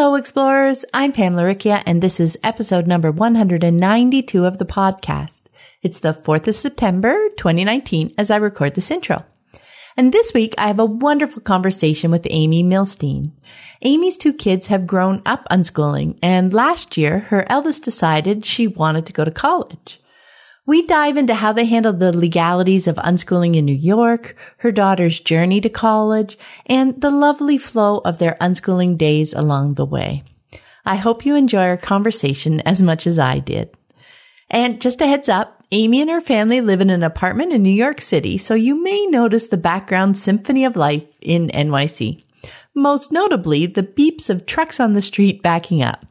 Hello, explorers. I'm Pam Laricchia, and this is episode number 192 of the podcast. It's the 4th of September, 2019, as I record this intro. And this week, I have a wonderful conversation with Amy Milstein. Amy's two kids have grown up unschooling, and last year, her eldest decided she wanted to go to college. We dive into how they handled the legalities of unschooling in New York, her daughter's journey to college, and the lovely flow of their unschooling days along the way. I hope you enjoy our conversation as much as I did. And just a heads up, Amy and her family live in an apartment in New York City, so you may notice the background symphony of life in NYC. Most notably, the beeps of trucks on the street backing up.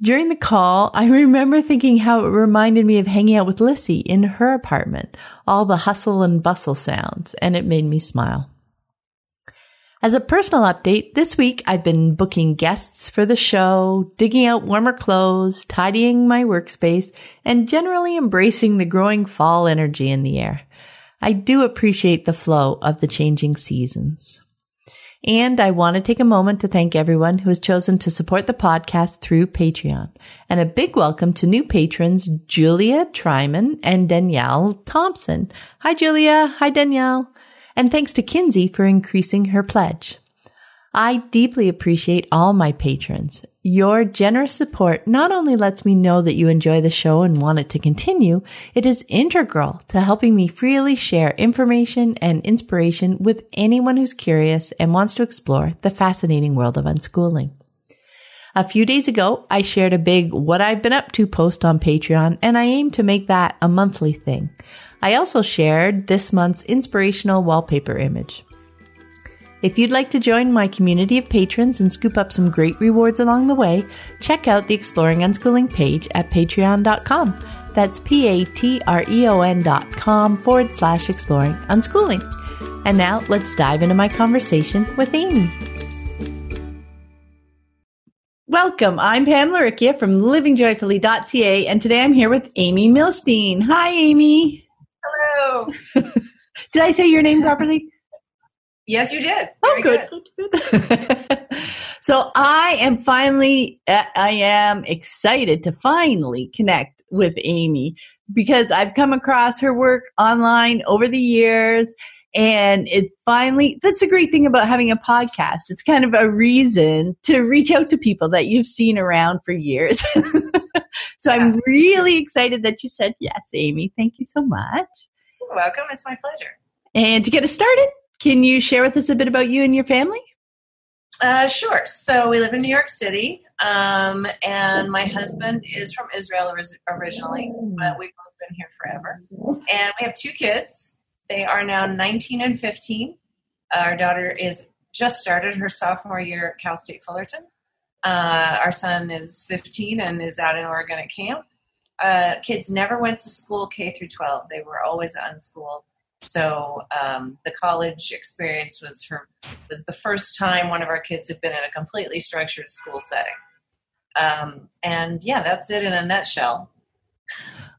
During the call, I remember thinking how it reminded me of hanging out with Lissy in her apartment, all the hustle and bustle sounds, and it made me smile. As a personal update, this week I've been booking guests for the show, digging out warmer clothes, tidying my workspace, and generally embracing the growing fall energy in the air. I do appreciate the flow of the changing seasons. And I want to take a moment to thank everyone who has chosen to support the podcast through Patreon. And a big welcome to new patrons, Julia Tryman and Danielle Thompson. Hi, Julia. Hi, Danielle. And thanks to Kinsey for increasing her pledge. I deeply appreciate all my patrons. Your generous support not only lets me know that you enjoy the show and want it to continue, it is integral to helping me freely share information and inspiration with anyone who's curious and wants to explore the fascinating world of unschooling. A few days ago, I shared a big what I've been up to post on Patreon, and I aim to make that a monthly thing. I also shared this month's inspirational wallpaper image. If you'd like to join my community of patrons and scoop up some great rewards along the way, check out the Exploring Unschooling page at patreon.com. That's P A T R E O N dot com forward slash exploring unschooling. And now let's dive into my conversation with Amy. Welcome. I'm Pam Laricchia from livingjoyfully.ca, and today I'm here with Amy Milstein. Hi, Amy. Hello. Did I say your name properly? Yes, you did. Oh, good. good. good. so I am finally, I am excited to finally connect with Amy because I've come across her work online over the years. And it finally, that's a great thing about having a podcast. It's kind of a reason to reach out to people that you've seen around for years. so yeah. I'm really excited that you said yes, Amy. Thank you so much. You're welcome. It's my pleasure. And to get us started, can you share with us a bit about you and your family? Uh, sure. So we live in New York City, um, and my husband is from Israel originally, but we've both been here forever. And we have two kids. They are now 19 and 15. Our daughter is just started her sophomore year at Cal State Fullerton. Uh, our son is 15 and is out in Oregon at camp. Uh, kids never went to school K through 12. They were always unschooled. So um, the college experience was for was the first time one of our kids had been in a completely structured school setting. Um, and yeah, that's it in a nutshell.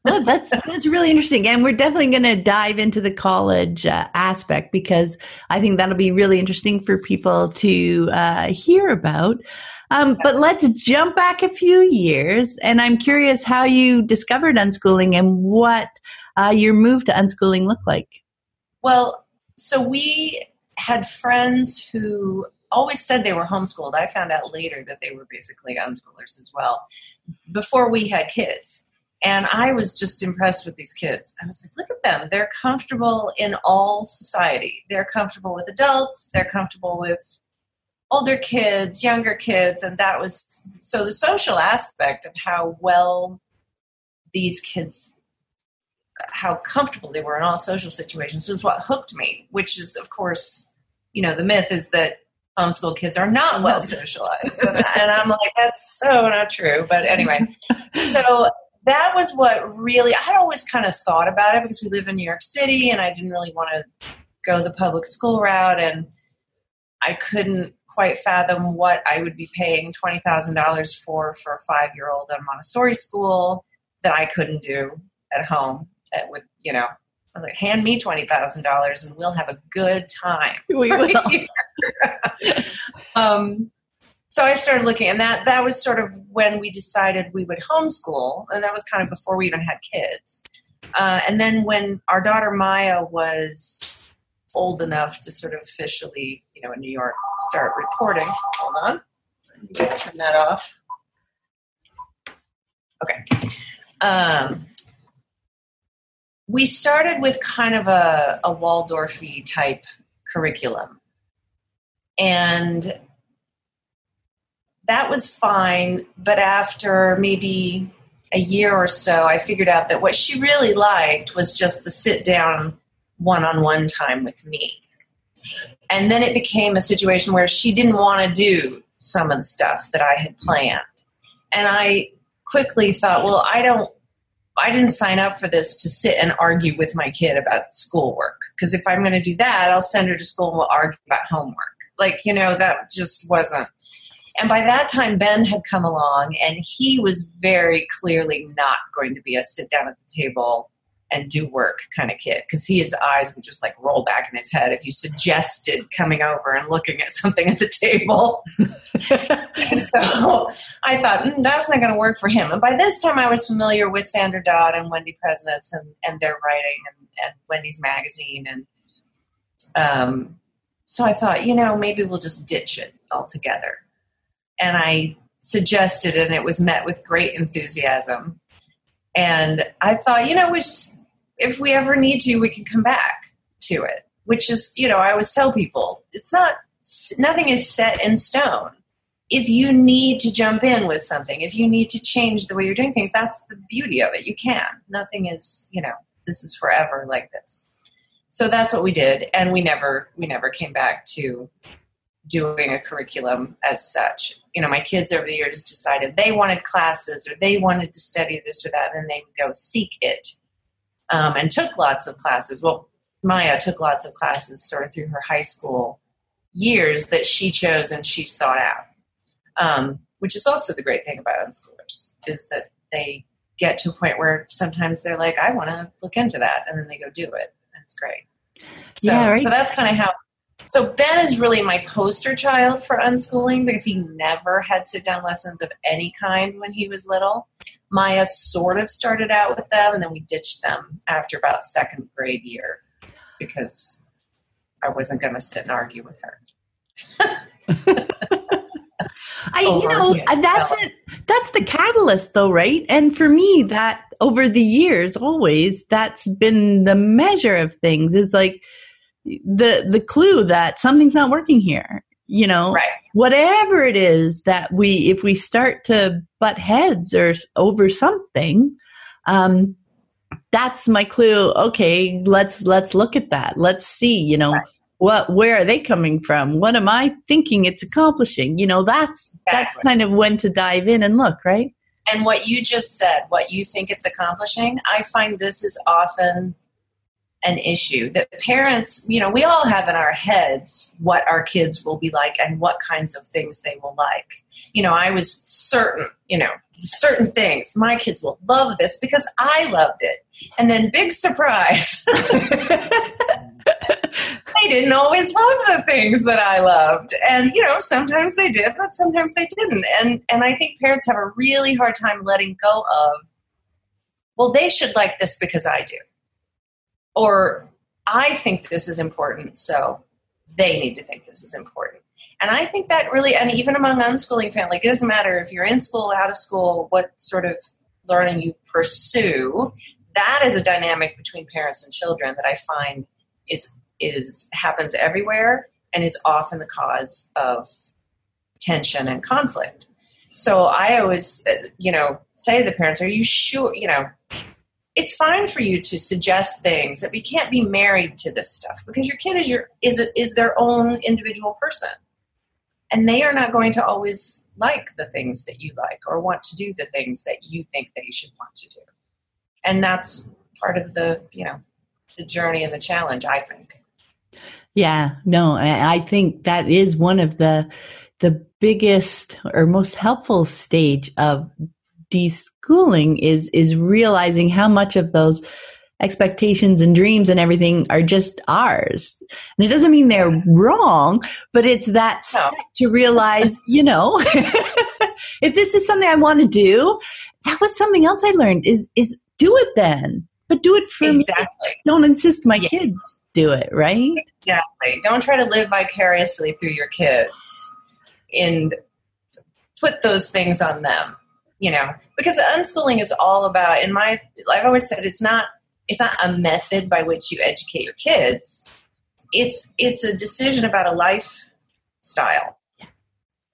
well, that's that's really interesting, and we're definitely going to dive into the college uh, aspect because I think that'll be really interesting for people to uh, hear about. Um, but let's jump back a few years, and I'm curious how you discovered unschooling and what uh, your move to unschooling looked like. Well, so we had friends who always said they were homeschooled. I found out later that they were basically unschoolers as well before we had kids. And I was just impressed with these kids. I was like, look at them. They're comfortable in all society. They're comfortable with adults, they're comfortable with older kids, younger kids. And that was so the social aspect of how well these kids how comfortable they were in all social situations was what hooked me, which is, of course, you know, the myth is that homeschool kids are not well socialized. and, and I'm like, that's so not true. But anyway, so that was what really, I had always kind of thought about it because we live in New York City and I didn't really want to go the public school route. And I couldn't quite fathom what I would be paying $20,000 for for a five year old at a Montessori school that I couldn't do at home with, you know, I was like, hand me twenty thousand dollars and we'll have a good time. We will. um, so I started looking, and that that was sort of when we decided we would homeschool, and that was kind of before we even had kids. Uh, and then when our daughter Maya was old enough to sort of officially, you know, in New York, start reporting. Hold on, just turn that off. Okay. Um, we started with kind of a, a Waldorfy type curriculum. And that was fine, but after maybe a year or so, I figured out that what she really liked was just the sit down one on one time with me. And then it became a situation where she didn't want to do some of the stuff that I had planned. And I quickly thought, well, I don't I didn't sign up for this to sit and argue with my kid about schoolwork. Because if I'm going to do that, I'll send her to school and we'll argue about homework. Like, you know, that just wasn't. And by that time, Ben had come along and he was very clearly not going to be a sit down at the table and do work kind of kid because he his eyes would just like roll back in his head if you suggested coming over and looking at something at the table. so I thought mm, that's not going to work for him. And by this time, I was familiar with Sandra Dodd and Wendy Priesnitz and, and their writing and, and Wendy's magazine and um, so I thought, you know, maybe we'll just ditch it altogether. And I suggested, and it was met with great enthusiasm. And I thought, you know, we just if we ever need to, we can come back to it. Which is, you know, I always tell people it's not, nothing is set in stone. If you need to jump in with something, if you need to change the way you're doing things, that's the beauty of it. You can. Nothing is, you know, this is forever like this. So that's what we did, and we never, we never came back to doing a curriculum as such. You know, my kids over the years decided they wanted classes or they wanted to study this or that, and then they would go seek it um, and took lots of classes. Well, Maya took lots of classes sort of through her high school years that she chose and she sought out, um, which is also the great thing about unschoolers is that they get to a point where sometimes they're like, I want to look into that, and then they go do it. That's great. So, yeah, right. so that's kind of how. So Ben is really my poster child for unschooling because he never had sit down lessons of any kind when he was little. Maya sort of started out with them, and then we ditched them after about second grade year because I wasn't going to sit and argue with her. I, you know, that's it. That's the catalyst, though, right? And for me, that over the years, always that's been the measure of things. Is like the the clue that something's not working here, you know right. whatever it is that we if we start to butt heads or over something um that's my clue okay let's let's look at that let's see you know right. what where are they coming from what am i thinking it's accomplishing you know that's exactly. that's kind of when to dive in and look right and what you just said what you think it's accomplishing i find this is often an issue that parents, you know, we all have in our heads what our kids will be like and what kinds of things they will like. You know, I was certain, you know, certain things. My kids will love this because I loved it. And then big surprise. they didn't always love the things that I loved. And you know, sometimes they did, but sometimes they didn't. And and I think parents have a really hard time letting go of well, they should like this because I do or I think this is important, so they need to think this is important. And I think that really, and even among unschooling family, it doesn't matter if you're in school, out of school, what sort of learning you pursue. That is a dynamic between parents and children that I find is is happens everywhere and is often the cause of tension and conflict. So I always, uh, you know, say to the parents, "Are you sure? You know, it's fine for you to suggest things that we can't be married to this stuff because your kid is your is is their own individual person. And they are not going to always like the things that you like or want to do the things that you think they should want to do. And that's part of the you know the journey and the challenge i think. Yeah no i think that is one of the the biggest or most helpful stage of deschooling is is realizing how much of those expectations and dreams and everything are just ours. And it doesn't mean they're wrong, but it's that step to realize, you know, if this is something I want to do, that was something else I learned is is do it then. But do it for exactly. me. Don't insist my yes. kids do it, right? Exactly. Don't try to live vicariously through your kids and put those things on them. You know, because unschooling is all about in my I've always said it's not it's not a method by which you educate your kids. It's it's a decision about a lifestyle.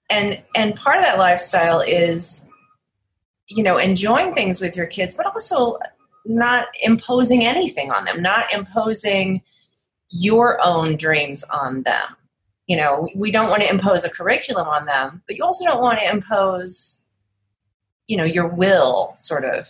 And and part of that lifestyle is you know enjoying things with your kids but also not imposing anything on them, not imposing your own dreams on them. You know, we don't want to impose a curriculum on them, but you also don't want to impose you know your will sort of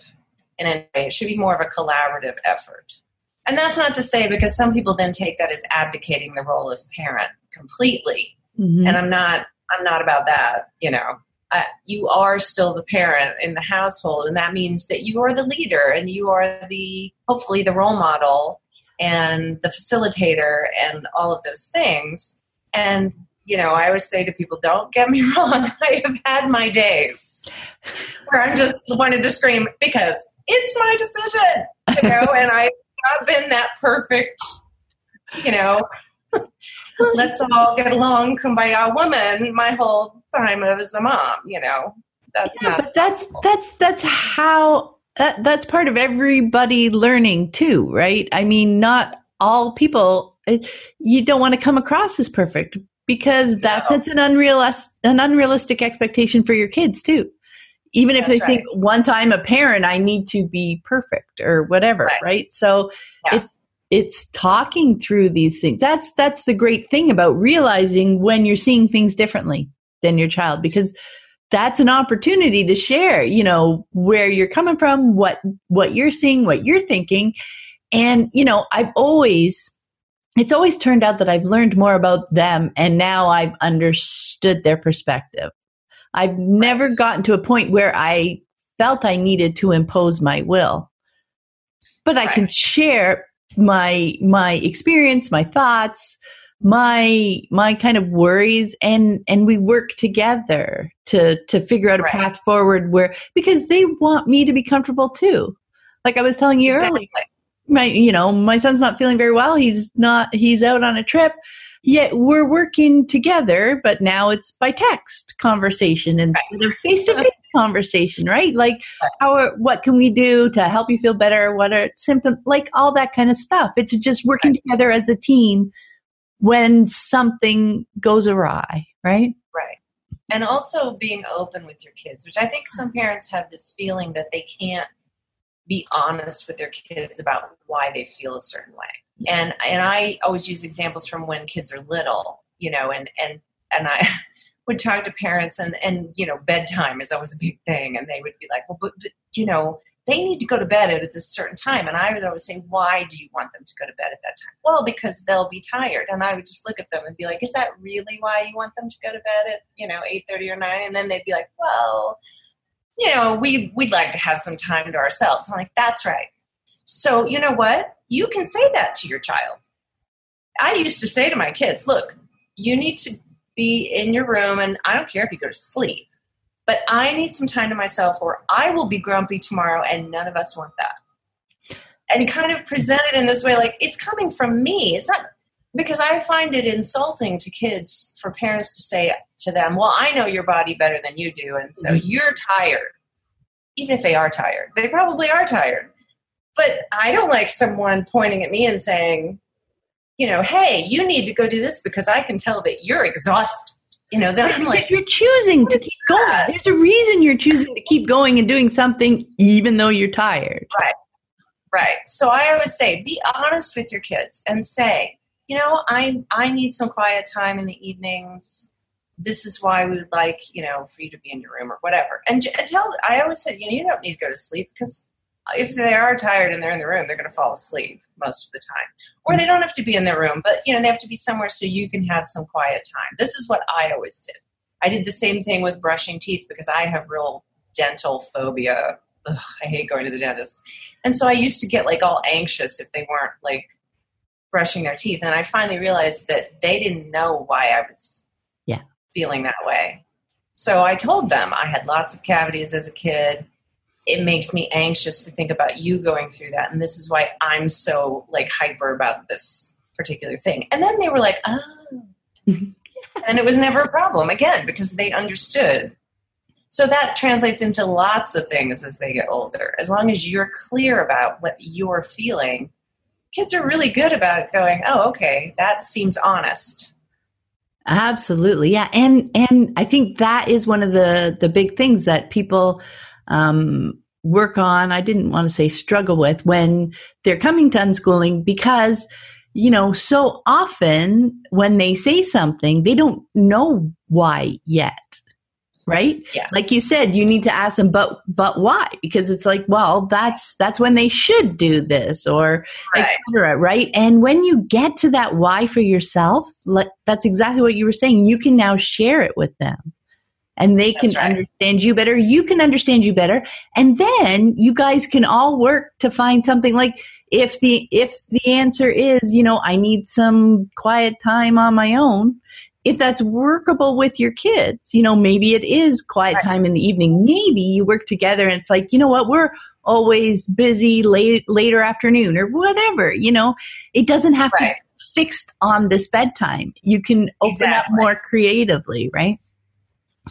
in any way. It should be more of a collaborative effort. And that's not to say because some people then take that as abdicating the role as parent completely. Mm-hmm. And I'm not I'm not about that, you know. Uh, you are still the parent in the household and that means that you are the leader and you are the hopefully the role model and the facilitator and all of those things and you know, I always say to people, don't get me wrong, I have had my days where I just wanted to scream because it's my decision, you know, and I've not been that perfect, you know, let's all get along, kumbaya woman my whole time as a mom, you know. That's yeah, not but that's possible. that's that's how that that's part of everybody learning too, right? I mean, not all people eh, you don't want to come across as perfect because that sets an unrealistic an unrealistic expectation for your kids too. Even if That's they right. think once I'm a parent, I need to be perfect or whatever, right? right? So yeah. it's it's talking through these things. That's that's the great thing about realizing when you're seeing things differently than your child because that's an opportunity to share, you know, where you're coming from, what what you're seeing, what you're thinking. And you know, I've always it's always turned out that I've learned more about them and now I've understood their perspective. I've never gotten to a point where I felt I needed to impose my will. But right. I can share my my experience, my thoughts, my my kind of worries and and we work together to to figure out a right. path forward where because they want me to be comfortable too. Like I was telling you exactly. earlier my you know my son's not feeling very well. He's not he's out on a trip. Yet we're working together but now it's by text conversation instead of face to face conversation right? Like how are, what can we do to help you feel better? What are symptoms like all that kind of stuff. It's just working right. together as a team when something goes awry right? Right. And also being open with your kids which i think some parents have this feeling that they can't be honest with their kids about why they feel a certain way. And and I always use examples from when kids are little, you know, and and and I would talk to parents and and you know bedtime is always a big thing and they would be like, well, but, but you know they need to go to bed at this certain time. And I would always say, why do you want them to go to bed at that time? Well, because they'll be tired. And I would just look at them and be like, is that really why you want them to go to bed at, you know, 8.30 or 9? And then they'd be like, well, you know, we, we'd like to have some time to ourselves. I'm like, that's right. So, you know what? You can say that to your child. I used to say to my kids, look, you need to be in your room, and I don't care if you go to sleep, but I need some time to myself, or I will be grumpy tomorrow, and none of us want that. And kind of present it in this way like it's coming from me. It's not because I find it insulting to kids for parents to say to them, Well, I know your body better than you do, and so mm-hmm. you're tired. Even if they are tired, they probably are tired. But I don't like someone pointing at me and saying, you know, hey, you need to go do this because I can tell that you're exhausted. You know, then I'm like, you're choosing to keep going. There's a reason you're choosing to keep going and doing something even though you're tired. Right. Right. So I always say, be honest with your kids and say, you know, I I need some quiet time in the evenings. this is why we would like, you know, for you to be in your room or whatever. And, and tell, I always said, you know, you don't need to go to sleep because if they are tired and they're in the room, they're going to fall asleep most of the time. Or they don't have to be in their room, but, you know, they have to be somewhere so you can have some quiet time. This is what I always did. I did the same thing with brushing teeth because I have real dental phobia. Ugh, I hate going to the dentist. And so I used to get like all anxious if they weren't like brushing their teeth. And I finally realized that they didn't know why I was yeah. feeling that way. So I told them I had lots of cavities as a kid. It makes me anxious to think about you going through that. And this is why I'm so like hyper about this particular thing. And then they were like, oh. and it was never a problem again because they understood. So that translates into lots of things as they get older. As long as you're clear about what you're feeling, kids are really good about going, oh, okay, that seems honest. Absolutely. Yeah. And, and I think that is one of the, the big things that people, um, work on. I didn't want to say struggle with when they're coming to unschooling because, you know, so often when they say something, they don't know why yet right? Yeah. like you said you need to ask them but but why? Because it's like well that's that's when they should do this or right. etc right? And when you get to that why for yourself like that's exactly what you were saying. You can now share it with them. And they can right. understand you better. You can understand you better. And then you guys can all work to find something. Like if the if the answer is you know i need some quiet time on my own if that's workable with your kids, you know, maybe it is quiet time in the evening. Maybe you work together and it's like, you know what, we're always busy late later afternoon or whatever, you know. It doesn't have right. to be fixed on this bedtime. You can open exactly. up more creatively, right?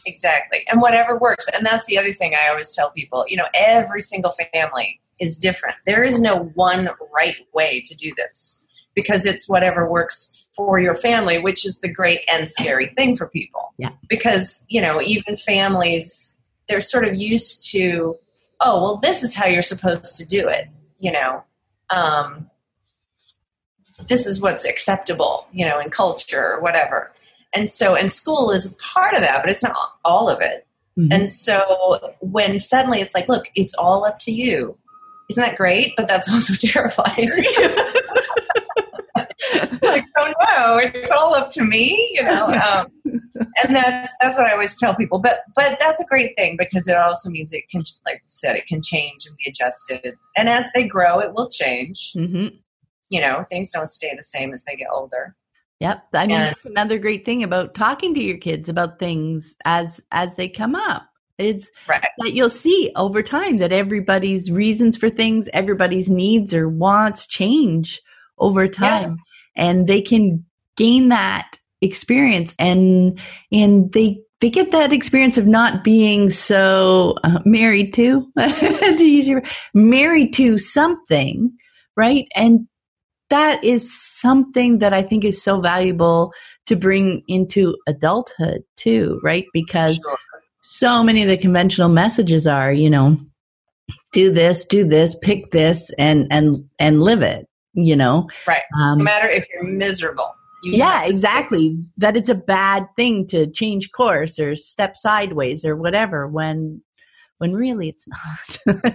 Exactly. And whatever works. And that's the other thing I always tell people, you know, every single family is different. There is no one right way to do this because it's whatever works for your family, which is the great and scary thing for people. Yeah. Because, you know, even families, they're sort of used to, oh, well, this is how you're supposed to do it, you know. Um, this is what's acceptable, you know, in culture or whatever. And so, and school is part of that, but it's not all of it. Mm-hmm. And so when suddenly it's like, look, it's all up to you. Isn't that great? But that's also terrifying. like, oh no, it's all up to me, you know. Um, and that's that's what I always tell people. But but that's a great thing because it also means it can, like you said, it can change and be adjusted. And as they grow, it will change. Mm-hmm. You know, things don't stay the same as they get older. Yep. I mean, And- that's another great thing about talking to your kids about things as as they come up. It's Right. that you'll see over time that everybody's reasons for things, everybody's needs or wants change over time and they can gain that experience. And and they they get that experience of not being so uh, married to to use your married to something right? And that is something that i think is so valuable to bring into adulthood too right? Because Sure. so many of the conventional messages are you know do this do this pick this and and and live it you know Right. um, No matter if you're miserable. You yeah have to stick exactly that it's a bad thing to change course or step sideways or whatever when when really it's not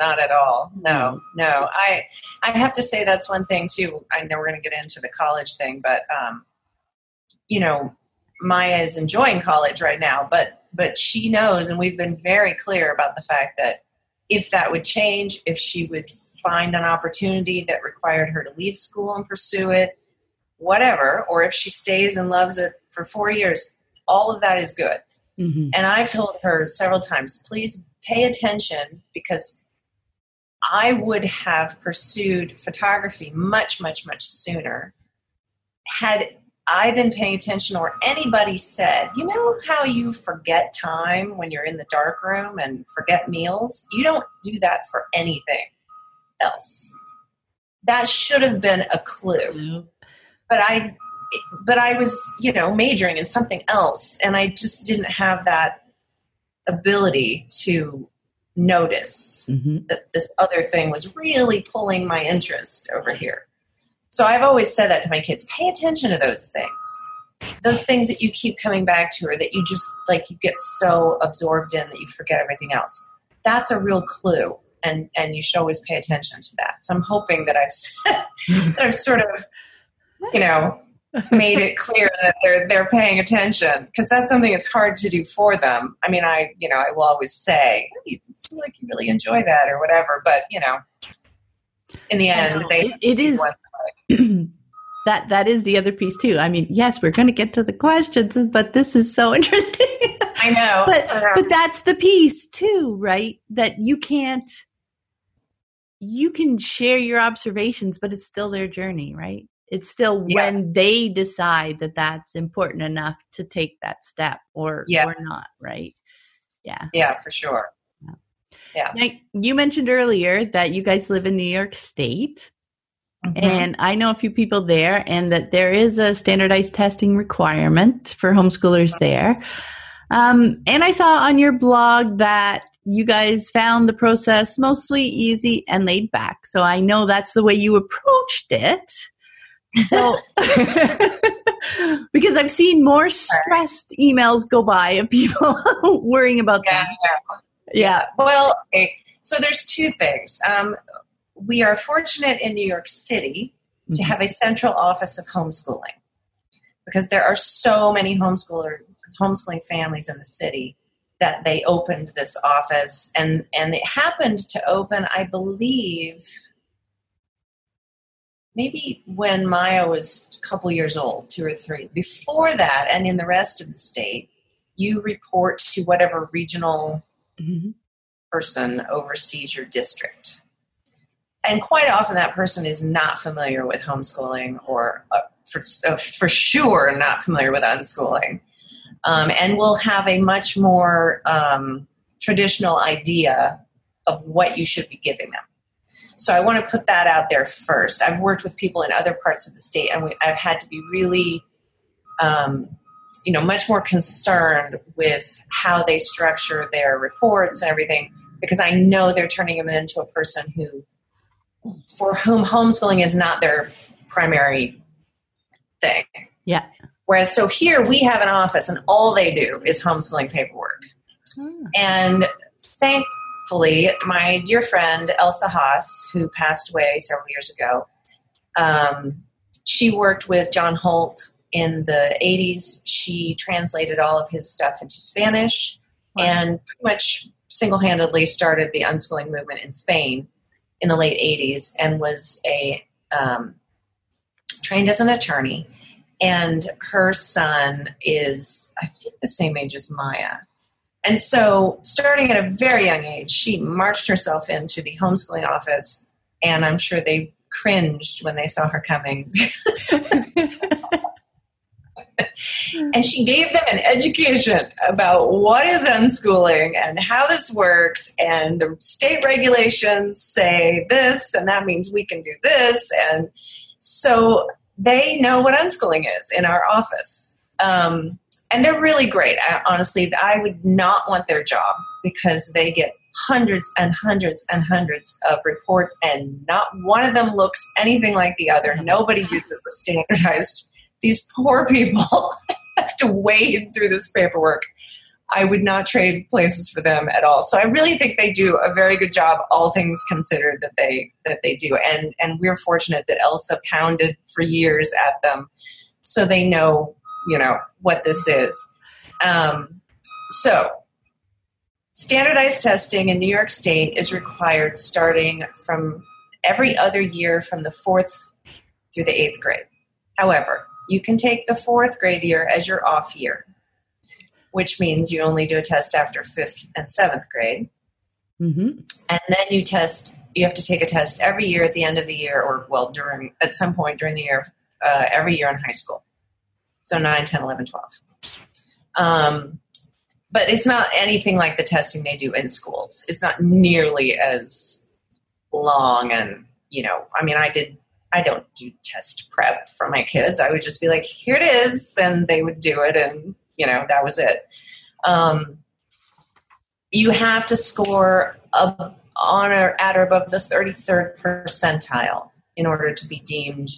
Not at all. No, no. I I have to say that's one thing too. I know we're going to get into the college thing, but um, you know, Maya is enjoying college right now, but but she knows, and we've been very clear about the fact that if that would change, if she would find an opportunity that required her to leave school and pursue it, whatever, or if she stays and loves it for four years, all of that is good. Mhm. And I've told her several times, please pay attention because I would have pursued photography much, much, much sooner had I been paying attention or anybody said, you know how you forget time when you're in the dark room and forget meals? You don't do that for anything else. That should have been a clue but I but I was, you know, majoring in something else and I just didn't have that ability to notice Mhm. that this other thing was really pulling my interest over here. So I've always said that to my kids, pay attention to those things. those things that you keep coming back to or that you just like you get so absorbed in that you forget everything else that's a real clue and and you should always pay attention to that so i'm hoping that i've that i've sort of you know made it clear that they're they're paying attention because that's something that's hard to do for them i mean i you know i will always say oh, you seem like you really enjoy that or whatever but you know in the end they it, it is that that is the other piece too. I mean, yes, we're going to get to the questions, but this is so interesting. I know. but but that's the piece too, right? That you can't you can share your observations, but it's still their journey, right? It's still yeah. when they decide that that's important enough to take that step or yeah. or not, right? Yeah. Yeah, for sure. Yeah. yeah. Now, you mentioned earlier that you guys live in New York State. Mm-hmm. And I know a few people there, and that there is a standardized testing requirement for homeschoolers there. Um, and I saw on your blog that you guys found the process mostly easy and laid back. So I know that's the way you approached it. So, because I've seen more stressed emails go by of people worrying about yeah, that. Yeah. yeah. Well, okay. so there's two things. Um, we are fortunate in New York City mm-hmm. to have a central office of homeschooling because there are so many homeschooler homeschooling families in the city that they opened this office. And and it happened to open i believe maybe when maya was a couple years old two or three. Before that and in the rest of the state you report to whatever regional mm-hmm. person oversees your district. And quite often that person is not familiar with homeschooling or uh, for, uh, for sure not familiar with unschooling um, and will have a much more um, traditional idea of what you should be giving them so i want to put that out there first i've worked with people in other parts of the state and we, i've had to be really um, you know much more concerned with how they structure their reports and everything because i know they're turning them into a person who for whom homeschooling is not their primary thing. Yeah. Whereas, so here we have an office and all they do is homeschooling paperwork. Hmm. And thankfully, my dear friend Elsa Haas, who passed away several years ago, um, she worked with John Holt in the 80s. She translated all of his stuff into Spanish wow. and pretty much single handedly started the unschooling movement in Spain in the late 80s and was a um, trained as an attorney and her son is i think the same age as maya. And so starting at a very young age she marched herself into the homeschooling office and i'm sure they cringed when they saw her coming. And she gave them an education about what is unschooling and how this works and the state regulations say this and that means we can do this and so they know what unschooling is in our office. Um, and they're really great. I, honestly i would not want their job because they get hundreds and hundreds and hundreds of reports and not one of them looks anything like the other. Nobody uses the standardized. These poor people have to wade through this paperwork. I would not trade places for them at all. So I really think they do a very good job, all things considered, that they that they do. And and we're fortunate that Elsa pounded for years at them, so they know you know what this is. Um, so standardized testing in New York State is required starting from every other year from the fourth through the eighth grade. However, you can take the fourth grade year as your off year, which means you only do a test after fifth and seventh grade. Mm-hmm. And then you test, you have to take a test every year at the end of the year, or well, during, at some point during the year, uh, every year in high school. So 9, 10, 11, 12. Um, but it's not anything like the testing they do in schools. It's not nearly as long and, you know, I mean, I did I don't do test prep for my kids. I would just be like, here it is, and they would do it, and you know that was it. Um, you have to score a, on or at or above the 33rd percentile in order to be deemed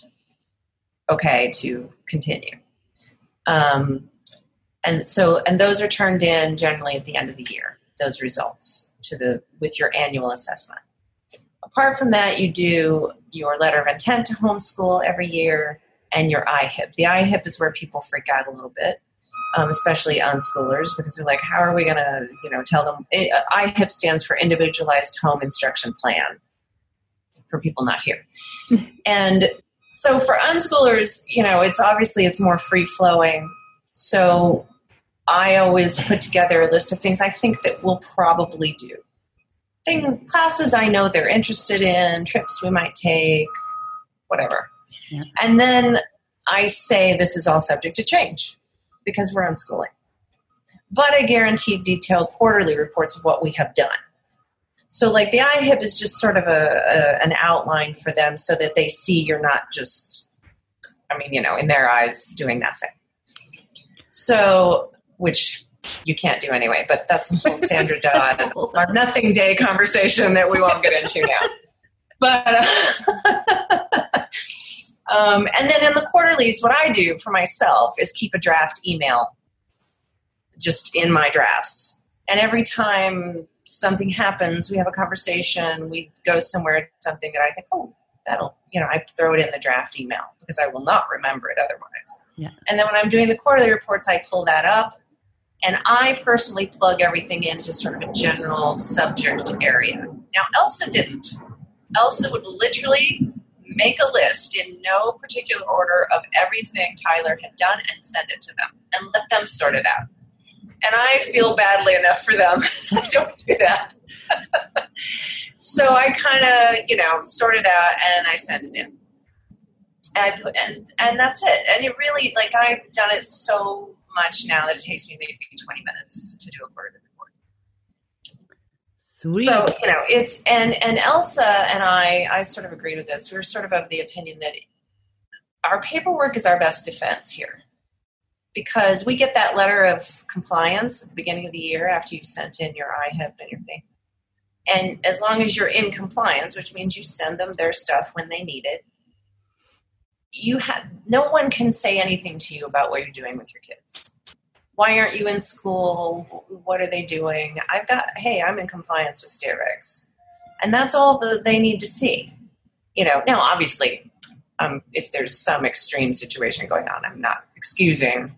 okay to continue. Um, and so, and those are turned in generally at the end of the year. Those results to the with your annual assessment. Apart from that, you do your letter of intent to homeschool every year and your IHIP. The IHIP is where people freak out a little bit, um, especially unschoolers, because they're like, "How are we going to, you know, tell them?" It, IHIP stands for Individualized Home Instruction Plan. For people not here, and so for unschoolers, you know, it's obviously it's more free flowing. So I always put together a list of things I think that we'll probably do. Things, classes I know they're interested in, trips we might take, whatever. Yeah. And then I say this is all subject to change because we're unschooling. But I guarantee detailed quarterly reports of what we have done. So, like the IHIP is just sort of a, a, an outline for them so that they see you're not just, I mean, you know, in their eyes doing nothing. So, which you can't do anyway, but that's a whole Sandra Dodd, our nothing day conversation that we won't get into now. But, uh, um, and then in the quarterlies, what I do for myself is keep a draft email just in my drafts. And every time something happens, we have a conversation, we go somewhere, something that I think, oh, that'll, you know, I throw it in the draft email because I will not remember it otherwise. Yeah. And then when I'm doing the quarterly reports, I pull that up and I personally plug everything into sort of a general subject area. Now, Elsa didn't. Elsa would literally make a list in no particular order of everything Tyler had done and send it to them and let them sort it out and I feel badly enough for them. I don't do that. so I kind of, you know, sort it out and I send it in. And I put and and that's it. And it really like I've done it so much now that it takes me maybe 20 minutes to do a quarterly report. Sweet. So, you know, it's and and Elsa and I I sort of agreed with this. We are sort of of the opinion that our paperwork is our best defense here because we get that letter of compliance at the beginning of the year after you've sent in your IHIP and your thing. And as long as you're in compliance, which means you send them their stuff when they need it, you have no one can say anything to you about what you're doing with your kids. Why aren't you in school? What are they doing? I've got hey, I'm in compliance with state regs, and that's all that they need to see. You know, now obviously, um, if there's some extreme situation going on, I'm not excusing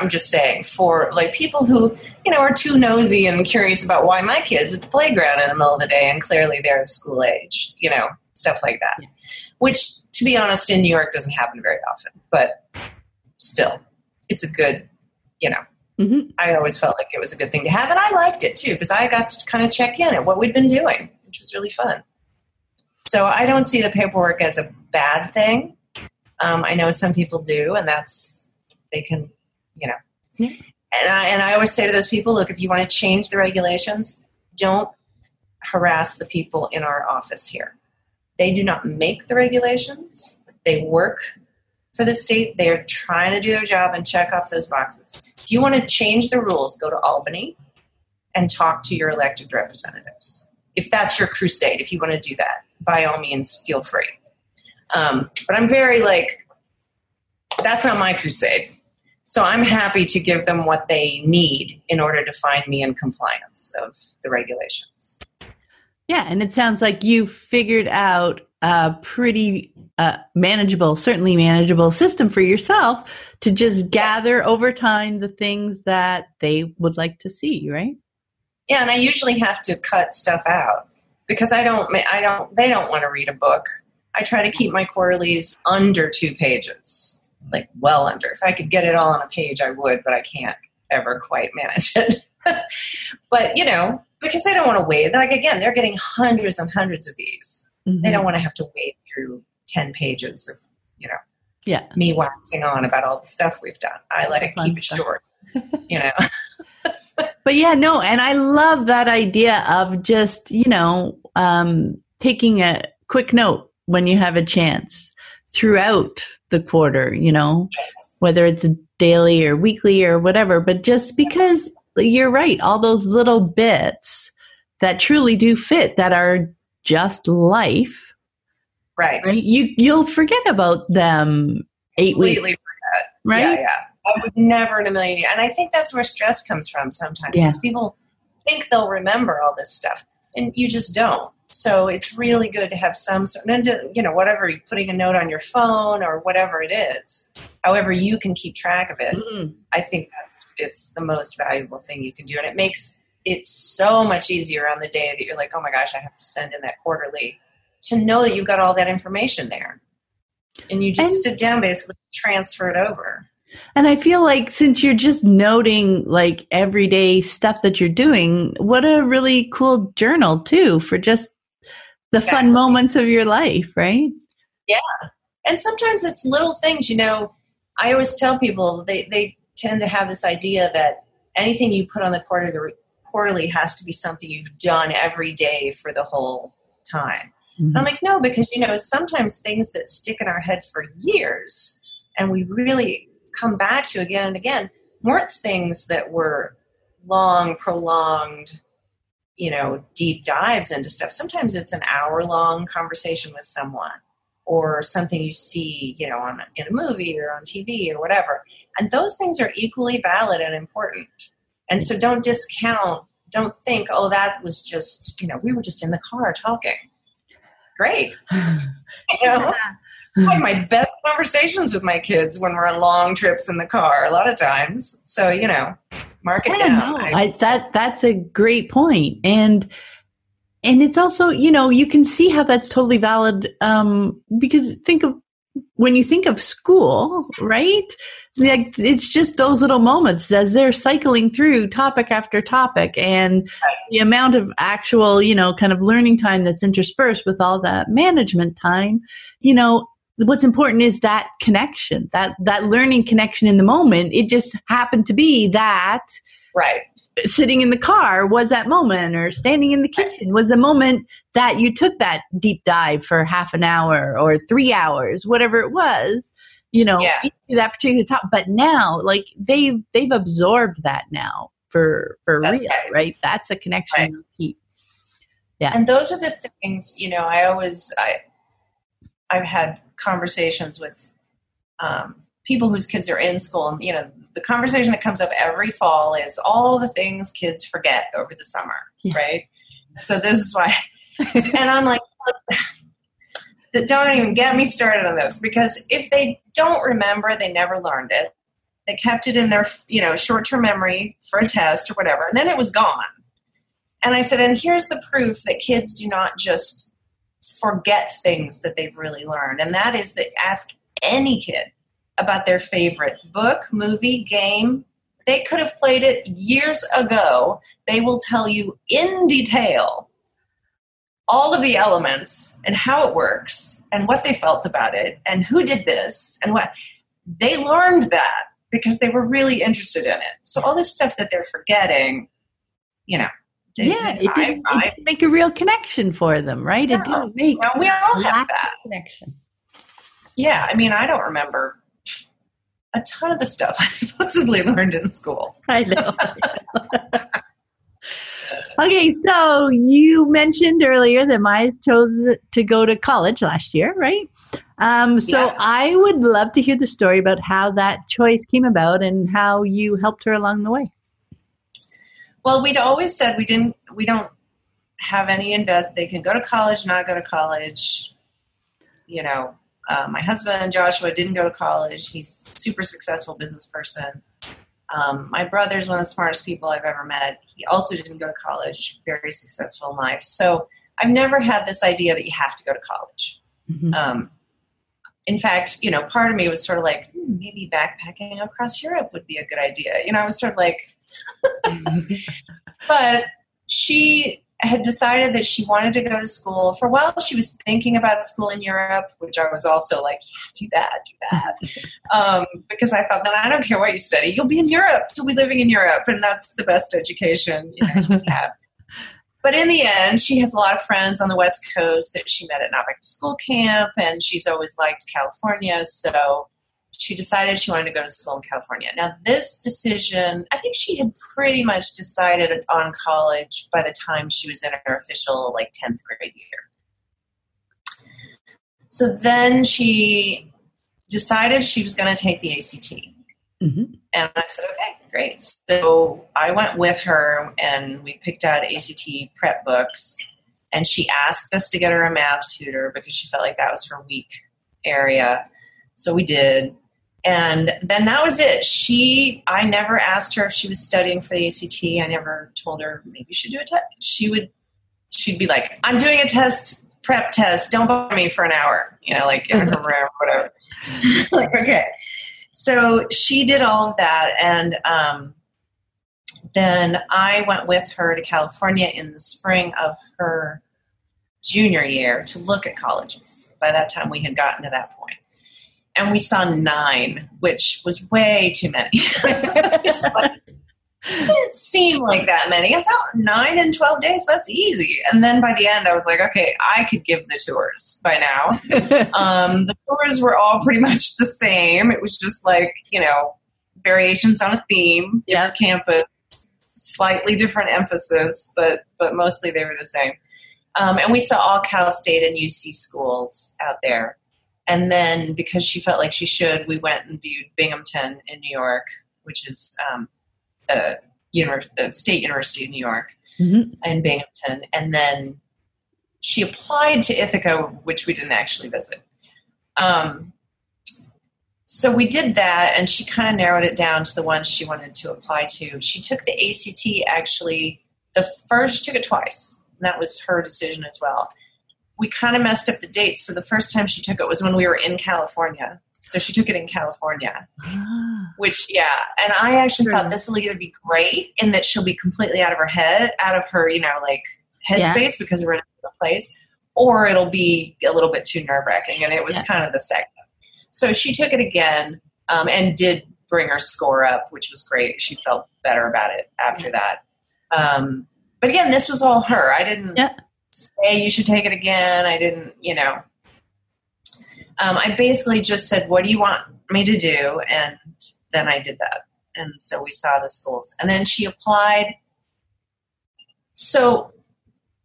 I'm just saying for like people who you know are too nosy and curious about why my kids at the playground in the middle of the day and clearly they're school age, you know, stuff like that. Yeah. Which, to be honest, in New York doesn't happen very often, but still, it's a good, you know. Mm-hmm. I always felt like it was a good thing to have, and I liked it too because I got to kind of check in at what we'd been doing, which was really fun. So I don't see the paperwork as a bad thing. Um, I know some people do, and that's they can you know. Yeah. And I and I always say to those people, look, if you want to change the regulations, don't harass the people in our office here. They do not make the regulations. They work for the state. They are trying to do their job and check off those boxes. If you want to change the rules, go to Albany and talk to your elected representatives. If that's your crusade, if you want to do that, by all means, feel free. Um, but I'm very like, that's not my crusade. So I'm happy to give them what they need in order to find me in compliance of the regulations. Yeah, and it sounds like you figured out a pretty uh, manageable, certainly manageable system for yourself to just gather over time the things that they would like to see, right? Yeah, and I usually have to cut stuff out because I don't, I don't, they don't want to read a book. I try to keep my quarterlies under two pages like well under. If I could get it all on a page, I would, but I can't ever quite manage it. but you know, because they don't want to wait. Like again, they're getting hundreds and hundreds of these. Mm-hmm. They don't want to have to wade through ten pages of you know, yeah, me waxing on about all the stuff we've done. I like to keep it short. you know. but yeah, no, and I love that idea of just you know um, taking a quick note when you have a chance throughout the quarter, you know, whether it's daily or weekly or whatever, but just because you're right, all those little bits that truly do fit that are just life. Right. right? You you'll forget about them eight Completely weeks. Forget. Right? Yeah, yeah. I would never in a million years. And I think that's where stress comes from sometimes. Yeah. Because people think they'll remember all this stuff, and you just don't. So it's really good to have some sort, and you know, whatever you're putting a note on your phone or whatever it is, however you can keep track of it. Mhm. I think that's it's the most valuable thing you can do, and it makes it so much easier on the day that you're like, oh my gosh, I have to send in that quarterly, to know that you've got all that information there, and you just And- sit down, basically transfer it over. And I feel like since you're just noting like everyday stuff that you're doing, what a really cool journal too for just the fun moments of your life, right? Yeah. And sometimes it's little things, you know. I always tell people they, they tend to have this idea that anything you put on the quarterly, quarterly has to be something you've done every day for the whole time. And I'm mm-hmm. like, no, because you know, sometimes things that stick in our head for years and we really come back to again and again weren't things that were long, prolonged, you know, deep dives into stuff. Sometimes it's an hour long conversation with someone or something you see, you know, on in a movie or on TV or whatever. And those things are equally valid and important. And so don't discount, don't think, oh, that was just, you know, we were just in the car talking. Great. You know, I my best conversations with my kids when we're on long trips in the car a lot of times. So, you know, mark it I down. I- I, that that's a great point, and and it's also you know you can see how that's totally valid um, because think of when you think of school, right? Like it's just those little moments as they're cycling through topic after topic, and the amount of actual you know kind of learning time that's interspersed with all that management time, you know. What's important is that connection, that that learning connection in the moment. It just happened to be that right. Sitting in the car was that moment or standing in the kitchen was a moment that you took that deep dive for half an hour or three hours whatever it was you know Yeah. that particular top but now like they've they've absorbed that now for for That's real right. right that's a connection Right. you keep And those are the things, you know, I always, I, I've had conversations with um, people whose kids are in school, and you know, the conversation that comes up every fall is all the things kids forget over the summer, Yeah. right? So this is why, and I'm like, "Look, don't even get me started on this because if they don't remember, they never learned it. They kept it in their, you know, short-term memory for a test or whatever, and then it was gone. And I said, and here's the proof that kids do not just forget things that they've really learned, and that is that ask any kid about their favorite book, movie, game. They could have played it years ago. They will tell you in detail all of the elements and how it works and what they felt about it and who did this and what they learned that because they were really interested in it. So all this stuff that they're forgetting, you know. they- yeah it didn't, I- it didn't make a real connection for them right it didn't make No, we all have that. connection Yeah, I mean, I don't remember a ton of the stuff I supposedly learned in school. I know. okay, so you mentioned earlier that Maya chose to go to college last year, right? Um, so Yeah. I would love to hear the story about how that choice came about and how you helped her along the way. Well, we'd always said we didn't, we don't have any invest. They can go to college, not go to college. You know, uh, my husband Joshua didn't go to college. He's a super successful business person. Um, my brother's one of the smartest people I've ever met. He also didn't go to college. Very successful in life. So I've never had this idea that you have to go to college. Um, in fact, you know, part of me was sort of like, hmm, maybe backpacking across Europe would be a good idea. You know, I was sort of like, but she had decided that she wanted to go to school. For a while, she was thinking about school in Europe, which I was also like, yeah, do that, do that. um, because I thought, then I don't care what you study, you'll be in Europe, you'll be living in Europe, and that's the best education you, know, you can have. But in the end, she has a lot of friends on the West Coast that she met at Not Back to School camp, and she's always liked California. So she decided she wanted to go to school in California. Now, this decision, I think she had pretty much decided on college by the time she was in her official, like, 10th grade year. So then she decided she was going to take the ACT. Mhm. And I said, okay, great. So I went with her and we picked out ACT prep books. And she asked us to get her a math tutor because she felt like that was her weak area. So we did. And then that was it. She, I never asked her if she was studying for the ACT. I never told her maybe you should do a test. She would, she'd be like, I'm doing a test, prep test. Don't bother me for an hour, you know, like in her room, whatever. like, okay. So she did all of that. And um, then I went with her to California in the spring of her junior year to look at colleges. By that time, we had gotten to that point. And we saw nine, which was way too many. like, it didn't seem like that many. I thought nine in 12 days, that's easy. And then by the end, I was like, okay, I could give the tours by now. um, the tours were all pretty much the same. It was just like, you know, variations on a theme, different yep. campus, slightly different emphasis, but, but mostly they were the same. Um, and we saw all Cal State and UC schools out there. And then because she felt like she should, we went and viewed Binghamton in New York, which is um, a, univers- a, state university in New York mm-hmm. in Binghamton. And then she applied to Ithaca, which we didn't actually visit. Um, so we did that, and she kind of narrowed it down to the ones she wanted to apply to. She took the ACT actually, the first, took it twice that was her decision as well. We kind of messed up the dates. So the first time she took it was when we were in California. So she took it in California, ah. which, yeah. And I actually thought this will either be great in that she'll be completely out of her head, out of her, you know, like headspace yeah. because we're in a place, or it'll be a little bit too nerve wracking. And it was yeah. kind of the second. So she took it again um, and did bring her score up, which was great. She felt better about it after that. Um, but again, this was all her. I didn't yeah. Say you should take it again. I didn't, you know. Um, I basically just said, "What do you want me to do?" And then I did that. And so we saw the schools, and then she applied. So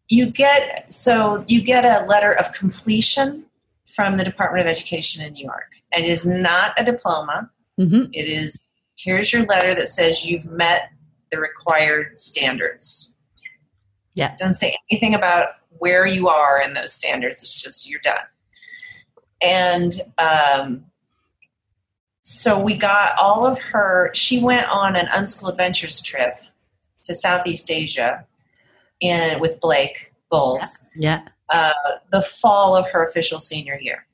you get so you get a letter of completion from the Department of Education in New York. It is not a diploma. Mm-hmm. It is here's your letter that says you've met the required standards. Yeah. It doesn't say anything about where you are in those standards. It's just you're done. And um, so we got all of her, she went on an Unschool Adventures trip to Southeast Asia in, with Blake Boles. Yeah. yeah. Uh, the fall of her official senior year.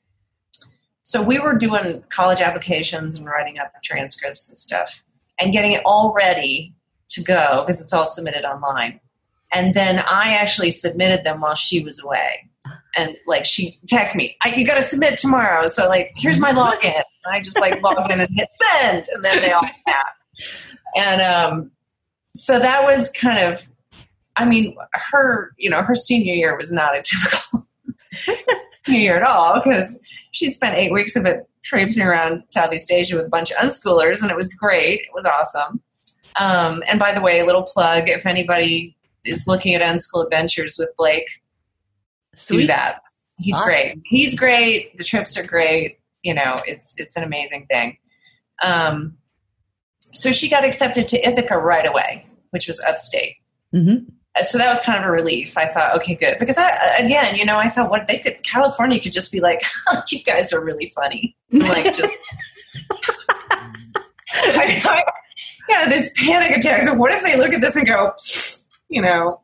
So we were doing college applications and writing up transcripts and stuff and getting it all ready to go because it's all submitted online. And then I actually submitted them while she was away. And like she texted me, you got to submit tomorrow. So like, here's my login. I just like log in and hit send, and then they all have. And um, so that was kind of, I mean, her, you know, her senior year was not a typical senior year at all because she spent eight weeks of it traipsing around Southeast Asia with a bunch of unschoolers, and it was great. It was awesome. Um, and by the way, a little plug: if anybody is looking at Unschool Adventures with Blake, Sweet. do that. He's awesome. great. He's great. The trips are great. You know, it's it's an amazing thing. Um, so she got accepted to Ithaca right away, which was upstate. Mm-hmm. Uh, so that was kind of a relief. I thought, okay, good, because I again, you know, I thought what they could California could just be like, oh, you guys are really funny, like just. I, I, yeah, this panic attacks. So what if they look at this and go, you know,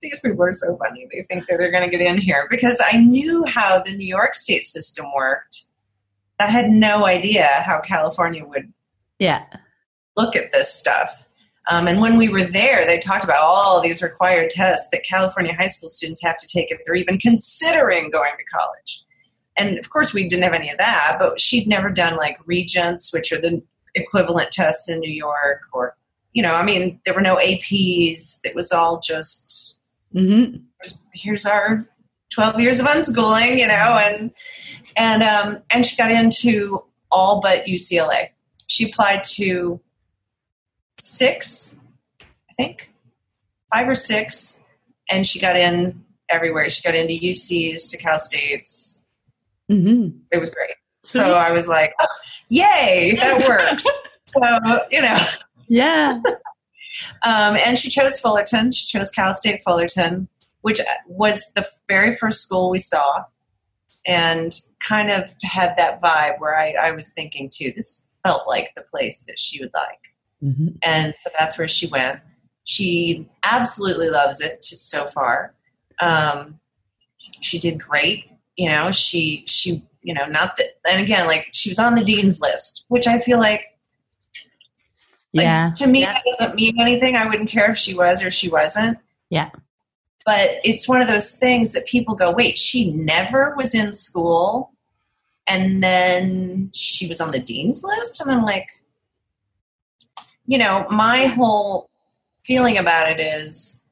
these people are so funny. They think that they're going to get in here because I knew how the New York state system worked. I had no idea how California would yeah look at this stuff. Um, and when we were there, they talked about all these required tests that California high school students have to take if they're even considering going to college. And of course, we didn't have any of that, but she'd never done like regents, which are the equivalent tests in New York, or you know, I mean, there were no APs. It was all just mm-hmm. here's our 12 years of unschooling, you know, and and um, and she got into all but UCLA. She applied to six, I think, five or six, and she got in everywhere. She got into UCs, to Cal States. Mm-hmm. It was great. So I was like, oh, "Yay, that works." so, you know. Yeah. Um, and she chose Fullerton. She chose Cal State Fullerton, which was the very first school we saw, and kind of had that vibe where I, I was thinking too. This felt like the place that she would like, mm-hmm. and so that's where she went. She absolutely loves it so far. Um, she did great. You know, she she you know not that, and again, like she was on the dean's list, which I feel like yeah. Like, to me, yeah. that doesn't mean anything. I wouldn't care if she was or she wasn't. Yeah. But it's one of those things that people go, wait, she never was in school and then she was on the dean's list? And I'm like, you know, my whole feeling about it is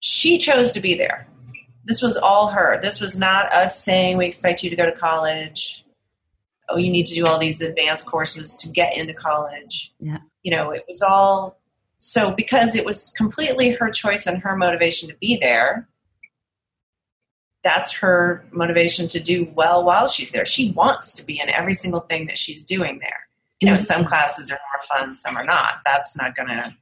she chose to be there. This was all her. This was not us saying we expect you to go to college oh, you need to do all these advanced courses to get into college. Yeah. You know, it was all so because it was completely her choice and her motivation to be there. That's her motivation to do well while she's there. She wants to be in every single thing that she's doing there. You know, mm-hmm. some classes are more fun, some are not. That's not going to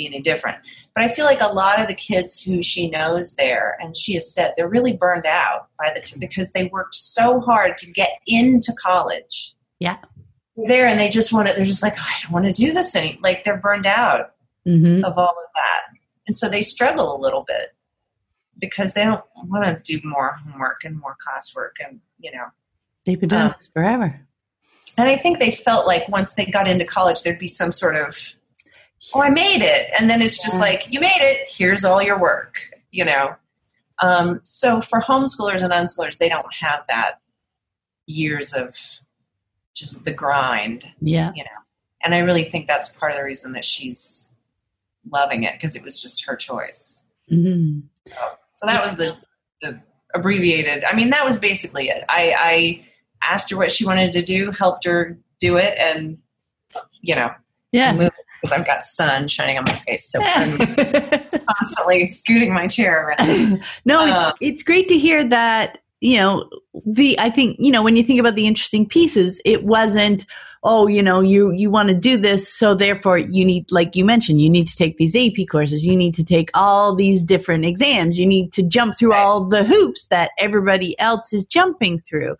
be any different. But I feel like a lot of the kids who she knows there, and she has said they're really burned out by the t- because they worked so hard to get into college. Yeah, they're there and they just want to. They're just like, oh, I don't want to do this anymore. Like they're burned out mm-hmm. of all of that, and so they struggle a little bit because they don't want to do more homework and more classwork, and you know, they've been doing um, this forever. And I think they felt like once they got into college, there'd be some sort of oh, I made it. And then it's just yeah. like, you made it. Here's all your work, you know? Um, so for homeschoolers and unschoolers, they don't have that years of just the grind. Yeah. You know? And I really think that's part of the reason that she's loving it because it was just her choice. Mm-hmm. So, so, that was the, the abbreviated. I mean, that was basically it. I, I asked her what she wanted to do, helped her do it, and you know, yeah, moved because I've got sun shining on my face. So I'm constantly scooting my chair around. no, it's, uh, it's great to hear that, you know, the, I think, you know, when you think about the interesting pieces, it wasn't, oh, you know, you, you want to do this. So therefore you need, like you mentioned, you need to take these AP courses. You need to take all these different exams. You need to jump through right. all the hoops that everybody else is jumping through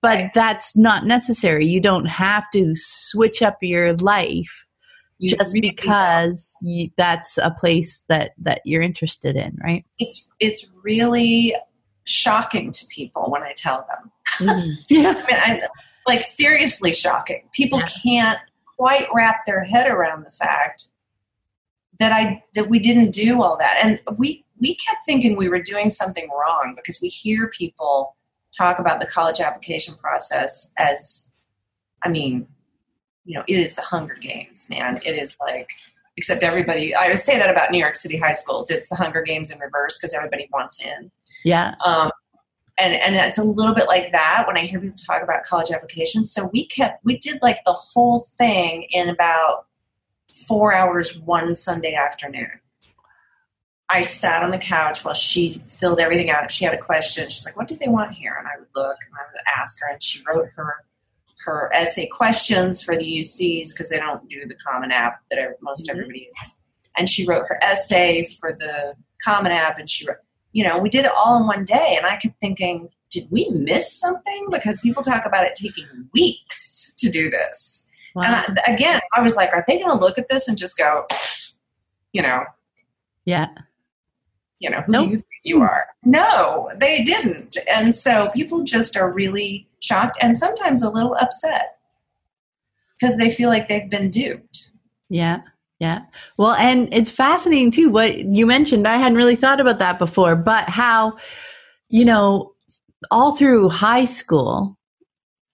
but that's not necessary. You don't have to switch up your life you just really because you, that's a place that that you're interested in right? It's it's really shocking to people when i tell them. Mm-hmm. yeah. I mean, I, like seriously shocking. People yeah. can't quite wrap their head around the fact that i that we didn't do all that. And we we kept thinking we were doing something wrong because we hear people talk about the college application process as i mean you know, it is the Hunger Games, man. It is like, except everybody, I would say that about New York City high schools. It's the Hunger Games in reverse because everybody wants in. Yeah. Um, and, and it's a little bit like that when I hear people talk about college applications. So we kept, we did like the whole thing in about four hours one Sunday afternoon. I sat on the couch while she filled everything out. If she had a question, she's like, "What do they want here?" And I would look and I would ask her, and she wrote her her essay questions for the UCs because they don't do the Common App that most mm-hmm. everybody uses. And she wrote her essay for the Common App, and she wrote, you know, we did it all in one day. And I kept thinking, did we miss something? Because people talk about it taking weeks to do this. Wow. And I, again, I was like, are they going to look at this and just go, you know, yeah, you know, who nope. you think you are? No, they didn't. And so people just are really shocked and sometimes a little upset because they feel like they've been duped. Yeah. Yeah. Well, and it's fascinating too what you mentioned. I hadn't really thought about that before, but how, you know, all through high school,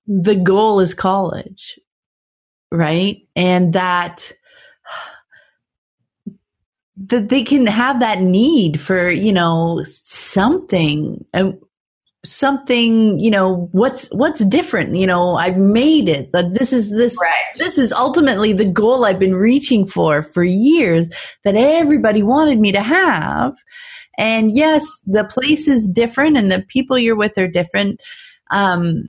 the goal is college, right? And that that they can have that need for you know something and something you know what's what's different you know i've made it that this is this right. this is ultimately the goal i've been reaching for for years that everybody wanted me to have and yes the place is different and the people you're with are different um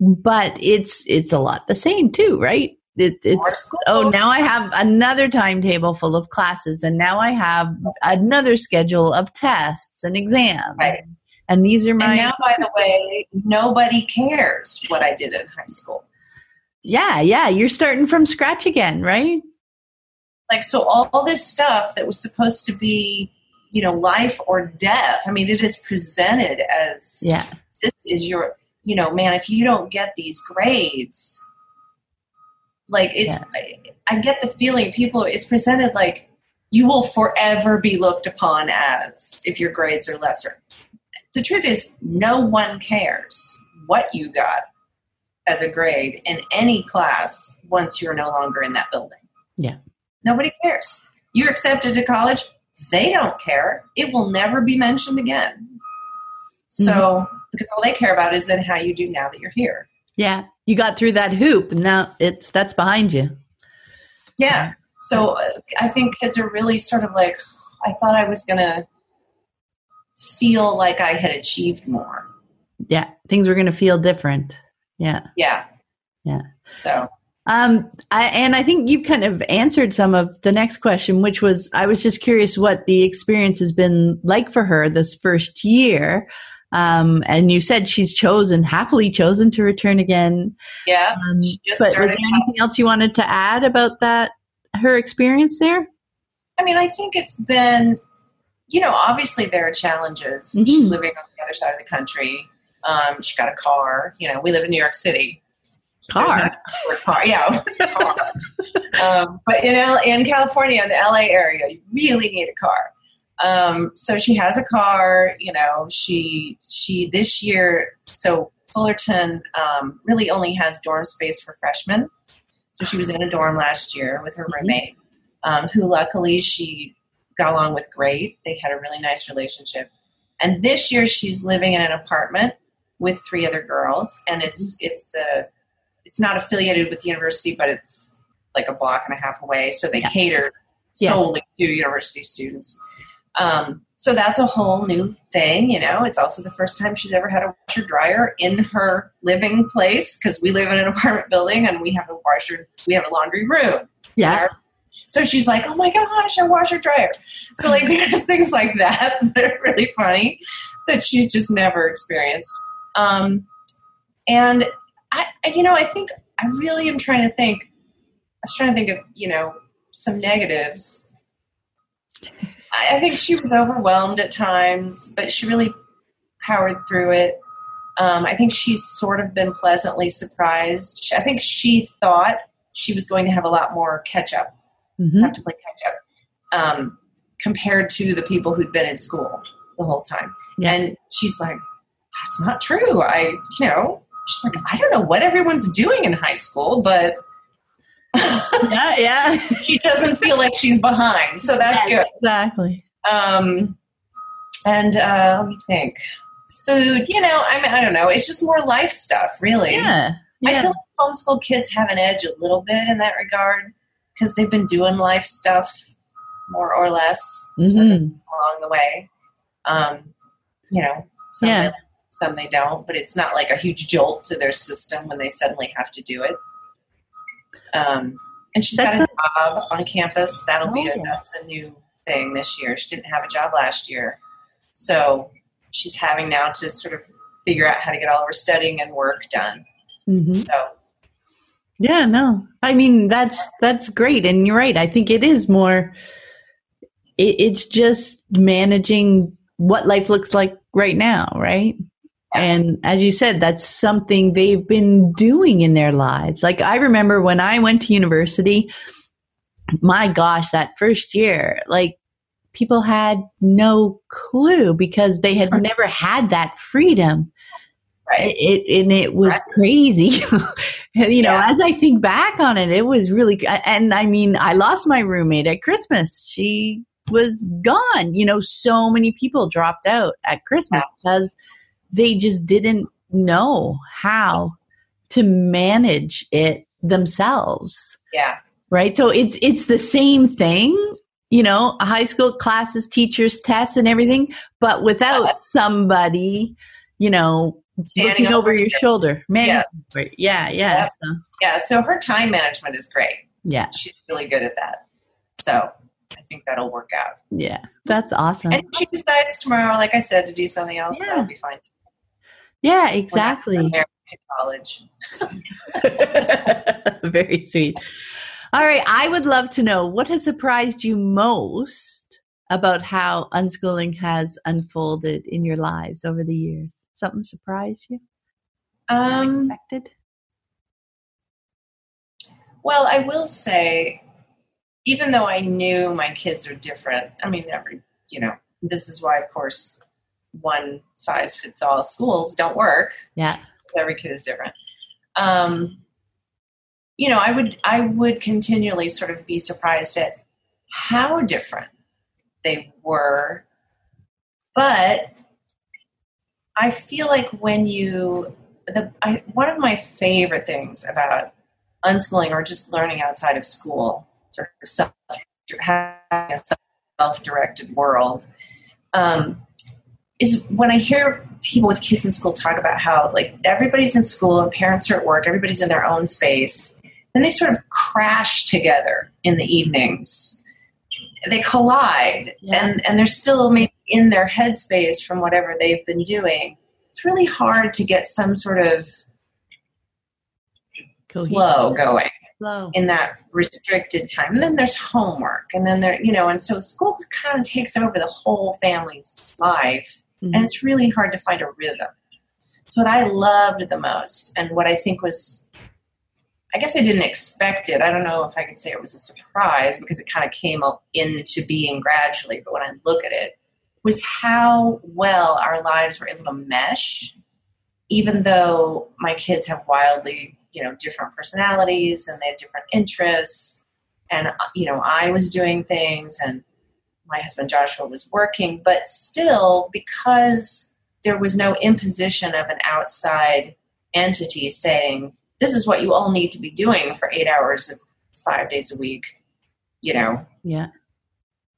but it's it's a lot the same too, right? It, it's oh now I have another timetable full of classes, and now I have another schedule of tests and exams. Right. And these are my. And now, by the way, nobody cares what I did in high school. Yeah, yeah, you're starting from scratch again, right? Like so, all, all this stuff that was supposed to be, you know, life or death. I mean, it is presented as yeah. This is your you know, man, if you don't get these grades, like it's, yeah. I, I get the feeling people, it's presented like you will forever be looked upon as if your grades are lesser. The truth is, no one cares what you got as a grade in any class once you're no longer in that building. Yeah. Nobody cares. You're accepted to college, they don't care. It will never be mentioned again. So, mm-hmm because all they care about is then how you do now that you're here. Yeah, you got through that hoop, and now it's that's behind you. Yeah. So uh, I think kids are really sort of like, I thought I was gonna feel like I had achieved more. Yeah, things were gonna feel different. Yeah. Yeah. Yeah. So. Um, I, and I think you've kind of answered some of the next question, which was I was just curious what the experience has been like for her this first year. Um, and you said she's chosen, happily chosen to return again. Yeah. Um, but was there anything else you wanted to add about that, her experience there? I mean, I think it's been, you know, obviously there are challenges. Mm-hmm. She's living on the other side of the country. Um, she got a car. You know, we live in New York City. Car, no car, yeah, car. um, but in L- in California, in the LA area, you really need a car. Um, so she has a car. You know, she she this year. So Fullerton um, really only has dorm space for freshmen. So she was in a dorm last year with her mm-hmm. roommate, um, who luckily she got along with great. They had a really nice relationship. And this year she's living in an apartment with three other girls, and it's mm-hmm. it's a it's not affiliated with the university, but it's like a block and a half away. So they cater solely to university students. Um, so that's a whole new thing, you know. It's also the first time she's ever had a washer dryer in her living place because we live in an apartment building and we have a washer, we have a laundry room. Yeah. So she's like, "Oh my gosh, a washer dryer!" So like, there's things like that that are really funny that she's just never experienced. Um, and I, you know, I think I really am trying to think. I was trying to think of you know some negatives I think she was overwhelmed at times, but she really powered through it. Um, I think she's sort of been pleasantly surprised. I think she thought she was going to have a lot more catch up, mm-hmm. have to play catch up, um, compared to the people who'd been in school the whole time. Yeah. And she's like, that's not true. I, you know, she's like, I don't know what everyone's doing in high school, but yeah, yeah. she doesn't feel like she's behind, so that's yes, good. Exactly. Um, and uh, let me think. Food, you know, I mean, I don't know. It's just more life stuff, really. Yeah. yeah. I feel like homeschool kids have an edge a little bit in that regard because they've been doing life stuff more or less mm-hmm. sort of along the way. Um, you know, some yeah. they, some they don't, but it's not like a huge jolt to their system when they suddenly have to do it. Um, and she's that's got a, a, job on campus. That'll oh, be a, oh. that's a new thing this year. She didn't have a job last year, so she's having now to sort of figure out how to get all of her studying and work done. Mm-hmm. So. Yeah, no. I mean that's that's great, and you're right. I think it is more. It, it's just managing what life looks like right now, right? And as you said, that's something they've been doing in their lives. Like I remember when I went to university, my gosh, that first year, like people had no clue because they had never had that freedom. Right. It, and it was right. crazy. you know, yeah. as I think back on it, it was really, and I mean, I lost my roommate at Christmas. She was gone. You know, so many people dropped out at Christmas yeah. because they just didn't know how to manage it themselves. Yeah. Right. So it's it's the same thing, you know, high school classes, teachers, tests and everything, but without somebody, you know, Looking over, your shoulder. Man, Yeah. yeah, yeah. So, Yeah, so her time management is great. yeah, She's really good at that. So I think that'll work out. yeah. That's awesome. And if she decides tomorrow, like I said, to do something else, Yeah. that'll be fine. Yeah, exactly. college. Very sweet. All right. I would love to know what has surprised you most about how unschooling has unfolded in your lives over the years. Something surprised you? Um, Unexpected? well, I will say, even though I knew my kids are different, I mean, every, you know, this is why, of course, one size fits all schools don't work. Yeah. every kid is different. Um, you know, I would I would continually sort of be surprised at how different they were, but I feel like when you the I, one of my favorite things about unschooling or just learning outside of school, sort of self having a self-directed world, um, is when I hear people with kids in school talk about how like everybody's in school and parents are at work, everybody's in their own space, then they sort of crash together in the evenings. They collide Yeah. and, and they're still maybe in their headspace from whatever they've been doing. It's really hard to get some sort of flow going Flow. in that restricted time. And then there's homework, and then there, you know, and so school kind of takes over the whole family's life, Mhm. and it's really hard to find a rhythm. So, what I loved the most, and what I think was, I guess I didn't expect it. I don't know if I could say it was a surprise because it kind of came into being gradually, but when I look at it, was how well our lives were able to mesh, even though my kids have wildly, you know, different personalities and they have different interests. And, uh, you know, I was doing things and my husband Joshua was working, but still, because there was no imposition of an outside entity saying, this is what you all need to be doing for eight hours of five days a week, you know, Yeah.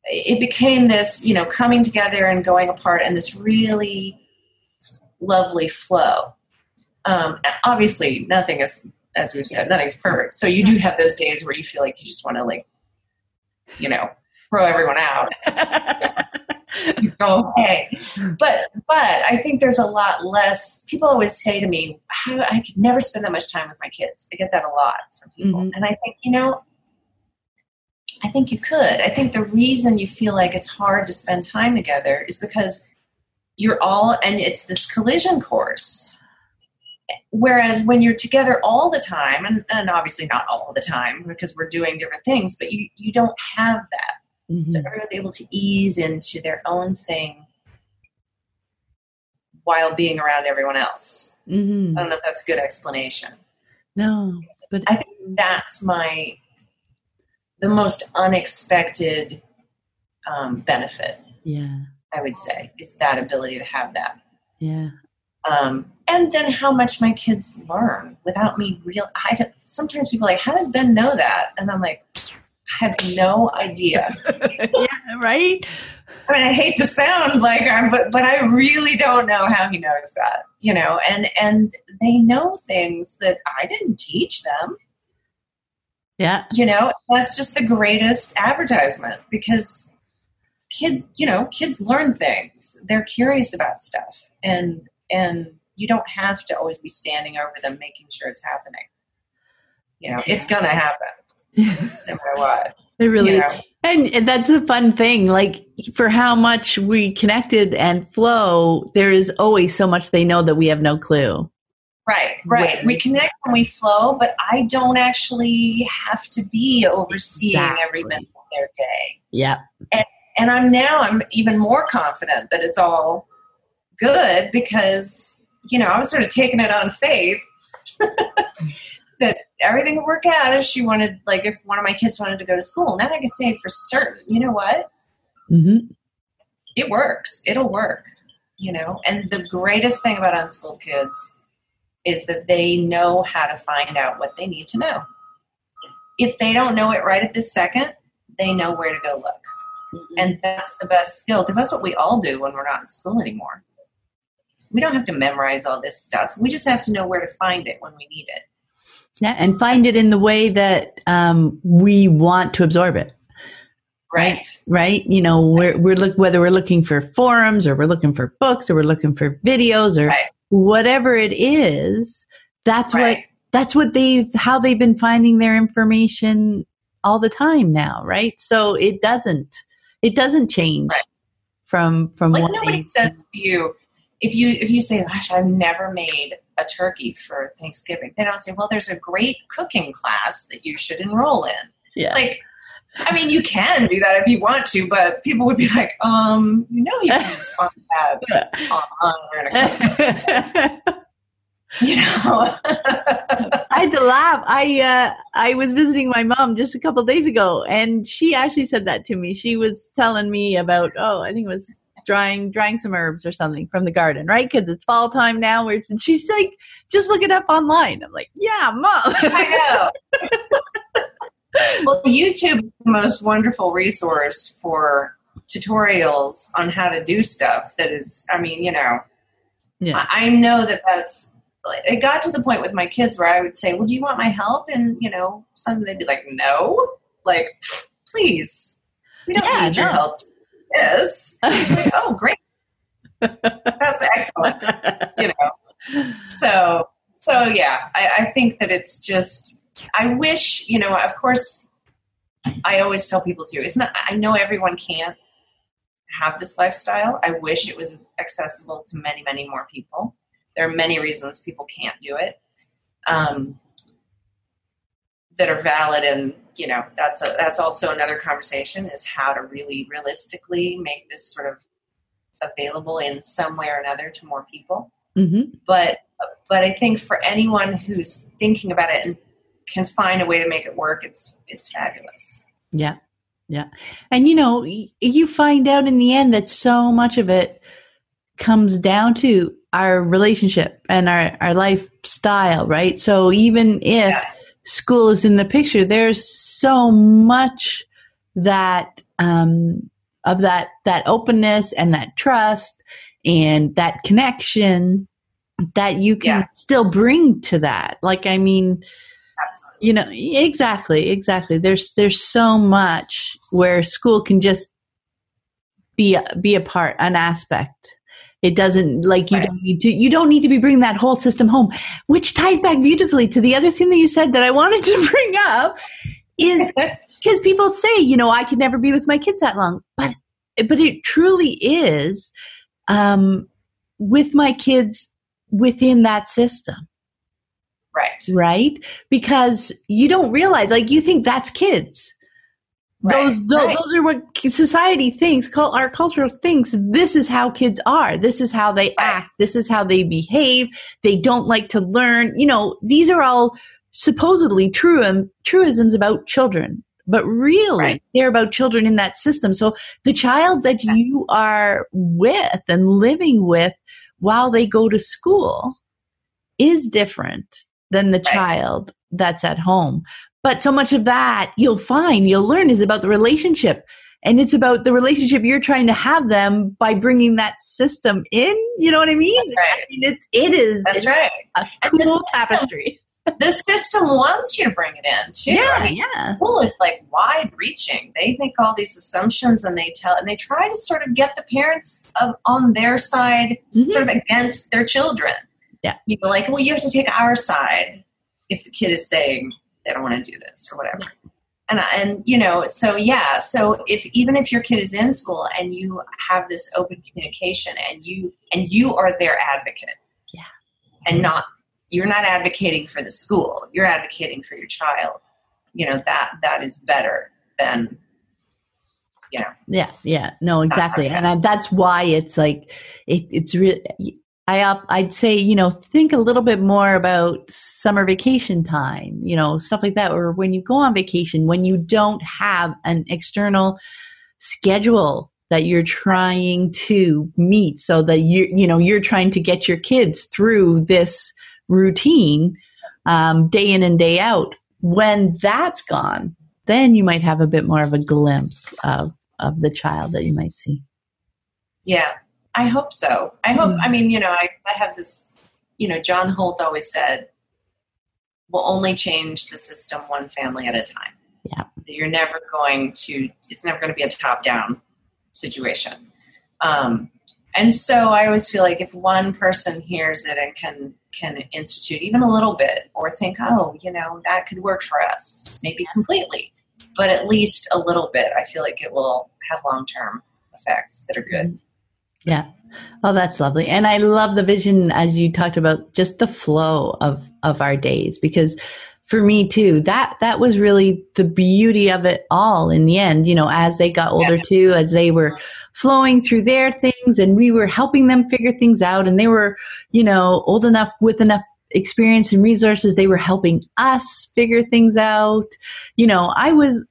it became this, you know, coming together and going apart and this really lovely flow. Um, obviously, nothing is, as we've said, nothing's perfect. So you do have those days where you feel like you just want to, like, you know, throw everyone out. Go away. But but I think there's a lot less. People always say to me, "How I could never spend that much time with my kids." I get that a lot from people, Mhm. and I think you know, I think you could. I think the reason you feel like it's hard to spend time together is because you're all, and it's this collision course. Whereas when you're together all the time, and, and obviously not all the time because we're doing different things, but you, you don't have that. Mhm. So everyone's able to ease into their own thing while being around everyone else. Mhm. I don't know if that's a good explanation. No, but I think that's my the most unexpected um, benefit. yeah, I would say is that ability to have that, yeah. um, and then how much my kids learn without me real. I don't, sometimes people are like, "How does Ben know that?" And I'm like, have no idea. yeah, right? I mean, I hate to sound like I'm, but but I really don't know how he knows that. You know, and and they know things that I didn't teach them. Yeah, You know, that's just the greatest advertisement because kids, you know, kids learn things. They're curious about stuff, and and you don't have to always be standing over them making sure it's happening. You know, it's gonna happen no matter what. it really You know? And, and that's a fun thing. Like for how much we connected and flow, there is always so much they know that we have no clue. Right, right. We connect when we flow, but I don't actually have to be overseeing every minute of their day. Yeah. And I'm now I'm even more confident that it's all good because you know I was sort of taking it on faith that everything would work out if she wanted, like if one of my kids wanted to go to school. Now I could say for certain, you know what? hmm it works. It'll work, you know. And the greatest thing about unschooled kids is that they know how to find out what they need to know. If they don't know it right at this second, they know where to go look. And that's the best skill because that's what we all do when we're not in school anymore. we don't have to memorize all this stuff. We just have to know where to find it when we need it. Yeah, and find it in the way that um, we want to absorb it. Right. Right. You know, we're we're look whether we're looking for forums or we're looking for books or we're looking for videos or Right. whatever it is. That's what that's what they've how they've been finding their information all the time now, right? So it doesn't it doesn't change Right. from from Like what nobody says to you if you if you say, "Gosh, I've never made a turkey for Thanksgiving," they don't say, "Well, there's a great cooking class that you should enroll in." yeah. Like, I mean, you can do that if you want to, but people would be like, "Um, you know, you can find that online where to cook," you know." I had to laugh. I uh, I was visiting my mom just a couple days ago, and she actually said that to me. She was telling me about oh, I think it was drying drying some herbs or something from the garden, right? Because it's fall time now. Where and she's like, just look it up online. I'm like, yeah, mom. I know. well, YouTube is the most wonderful resource for tutorials on how to do stuff. That is, I mean, you know, yeah, I, I know that that's. It got to the point with my kids where I would say, "Well, do you want my help?" And you know, something they'd be like, "No," like, please, we don't Yeah, need your no. help. To This, like, oh, great, that's excellent. you know. So so yeah I, I think that it's just i wish you know of course i always tell people too it's not i know everyone can't have this lifestyle. I wish it was accessible to many many more people. There are many reasons people can't do it. Um, that are valid and you know that's a, that's also another conversation is how to really realistically make this sort of available in some way or another to more people hmm but but I think for anyone who's thinking about it and can find a way to make it work, it's it's fabulous. Yeah. Yeah. And you know, you find out in the end that so much of it comes down to our relationship and our, our lifestyle, right? So even if Yeah. School is in the picture, there's so much that um, of that that openness and that trust and that connection that you can Yeah. still bring to that. Like I mean, Absolutely. you know exactly exactly there's there's so much where school can just be a, be a part an aspect it doesn't like you Right. don't need to you don't need to be bringing that whole system home which ties back beautifully to the other thing that you said that i wanted to bring up is because people say you know i could never be with my kids that long but but it truly is um with my kids within that system right. right? Because you don't realize, like, you think that's kids. Right, Those, those, right. those are what society thinks. Our culture thinks this is how kids are. This is how they act. This is how they behave. They don't like to learn. You know, these are all supposedly true um, truisms about children, but really Right. they're about children in that system. So the child that you are with and living with while they go to school is different than the child that's at home. But so much of that you'll find, you'll learn is about the relationship. And it's about the relationship you're trying to have them by bringing that system in. You know what I mean? Right. I mean, it, it is That's right. a cool is- tapestry. The system wants you to bring it in too. Yeah, I mean, yeah. school is like wide reaching. They make all these assumptions and they tell and they try to sort of get the parents of, on their side Mhm. sort of against their children. Yeah. You know, like, well, you have to take our side if the kid is saying they don't want to do this or whatever. And, and you know, so yeah, so if even if your kid is in school and you have this open communication and you and you are their advocate, Yeah. and not you're not advocating for the school, you're advocating for your child. You know that that is better than you know Yeah, yeah, no, exactly, and I, that's why it's like it, it's really. I I'd say you know think a little bit more about summer vacation time, you know stuff like that, or when you go on vacation when you don't have an external schedule that you're trying to meet, so that you you know you're trying to get your kids through this routine um, day in and day out. When that's gone, then you might have a bit more of a glimpse of of the child that you might see. yeah I hope so. I hope. I mean, you know, I, I have this. You know, John Holt always said, "We'll only change the system one family at a time." Yeah. You're never going to. It's never going to be a top-down situation. Um, and so I always feel like if one person hears it and can can institute even a little bit, or think, oh, you know, that could work for us, maybe completely, but at least a little bit, I feel like it will have long term effects that are good. Yeah. Oh, that's lovely. And I love the vision as you talked about just the flow of, of our days because for me too, that, that was really the beauty of it all in the end, you know, as they got older yeah. too, as they were flowing through their things and we were helping them figure things out and they were, you know, old enough with enough experience and resources. They were helping us figure things out. You know, I was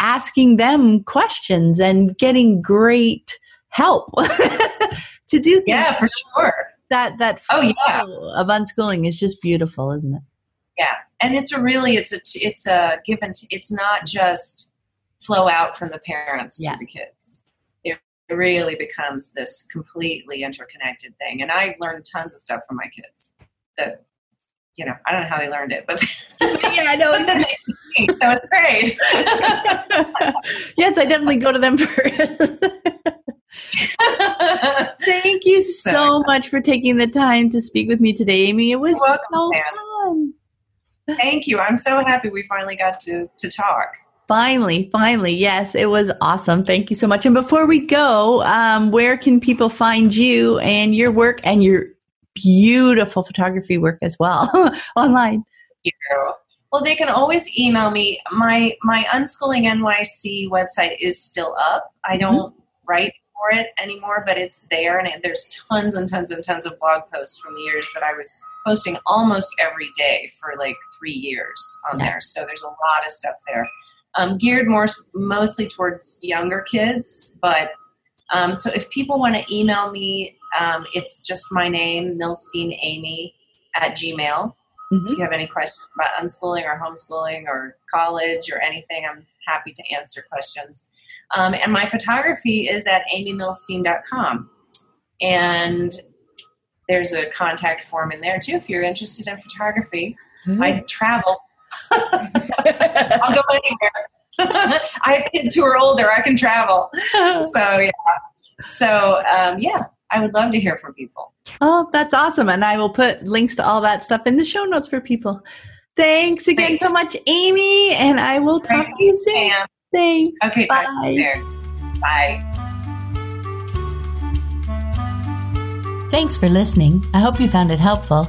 asking them questions and getting great help to do things. Yeah, for sure. That that oh yeah of unschooling is just beautiful, isn't it? Yeah, and it's a really it's a it's a given. It's not just flow out from the parents yeah. to the kids. It really becomes this completely interconnected thing. And I learned tons of stuff from my kids that you know, I don't know how they learned it, but yeah, I know. so it's great. yes, I definitely go to them first. Thank you so much for taking the time to speak with me today, Amy. It was welcome, so fun. Thank you. I'm so happy we finally got to, to talk. Finally, finally. Yes, it was awesome. Thank you so much. And before we go, um, where can people find you and your work and your beautiful photography work as well online? Well, they can always email me. My my Unschooling NYC website is still up. I mm-hmm. don't mm-hmm. write for it anymore, but it's there, and there's tons and tons and tons of blog posts from the years that I was posting almost every day for like three years on yeah. there. So there's a lot of stuff there, um, geared more mostly towards younger kids. But um, so if people want to email me, um, it's just my name, Milstein Amy at Gmail. Mm-hmm. If you have any questions about unschooling or homeschooling or college or anything, I'm happy to answer questions. Um, and my photography is at amymilstein.com. And there's a contact form in there too if you're interested in photography. Mm-hmm. I travel. I'll go anywhere. I have kids who are older. I can travel. So yeah. So um, yeah, I would love to hear from people. Oh, that's awesome. And I will put links to all that stuff in the show notes for people. Thanks again Thanks. so much, Amy. And I will talk Thanks, to you soon. Pam. Thanks. Okay, bye. Bye. Thanks for listening. I hope you found it helpful.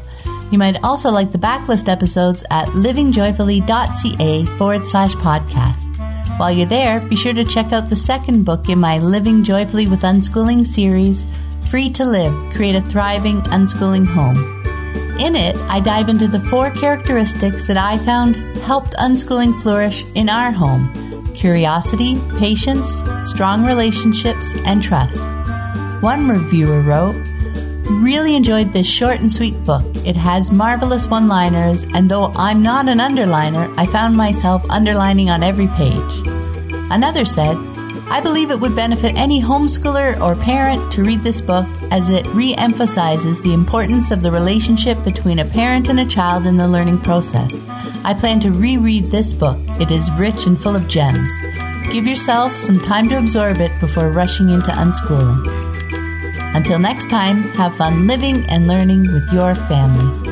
You might also like the backlist episodes at livingjoyfully.ca forward slash podcast. While you're there, be sure to check out the second book in my Living Joyfully with Unschooling series, Free to Live Create a Thriving Unschooling Home. In it, I dive into the four characteristics that I found helped unschooling flourish in our home curiosity, patience, strong relationships, and trust. One reviewer wrote, Really enjoyed this short and sweet book. It has marvelous one liners, and though I'm not an underliner, I found myself underlining on every page. Another said, I believe it would benefit any homeschooler or parent to read this book as it re emphasizes the importance of the relationship between a parent and a child in the learning process. I plan to reread this book. It is rich and full of gems. Give yourself some time to absorb it before rushing into unschooling. Until next time, have fun living and learning with your family.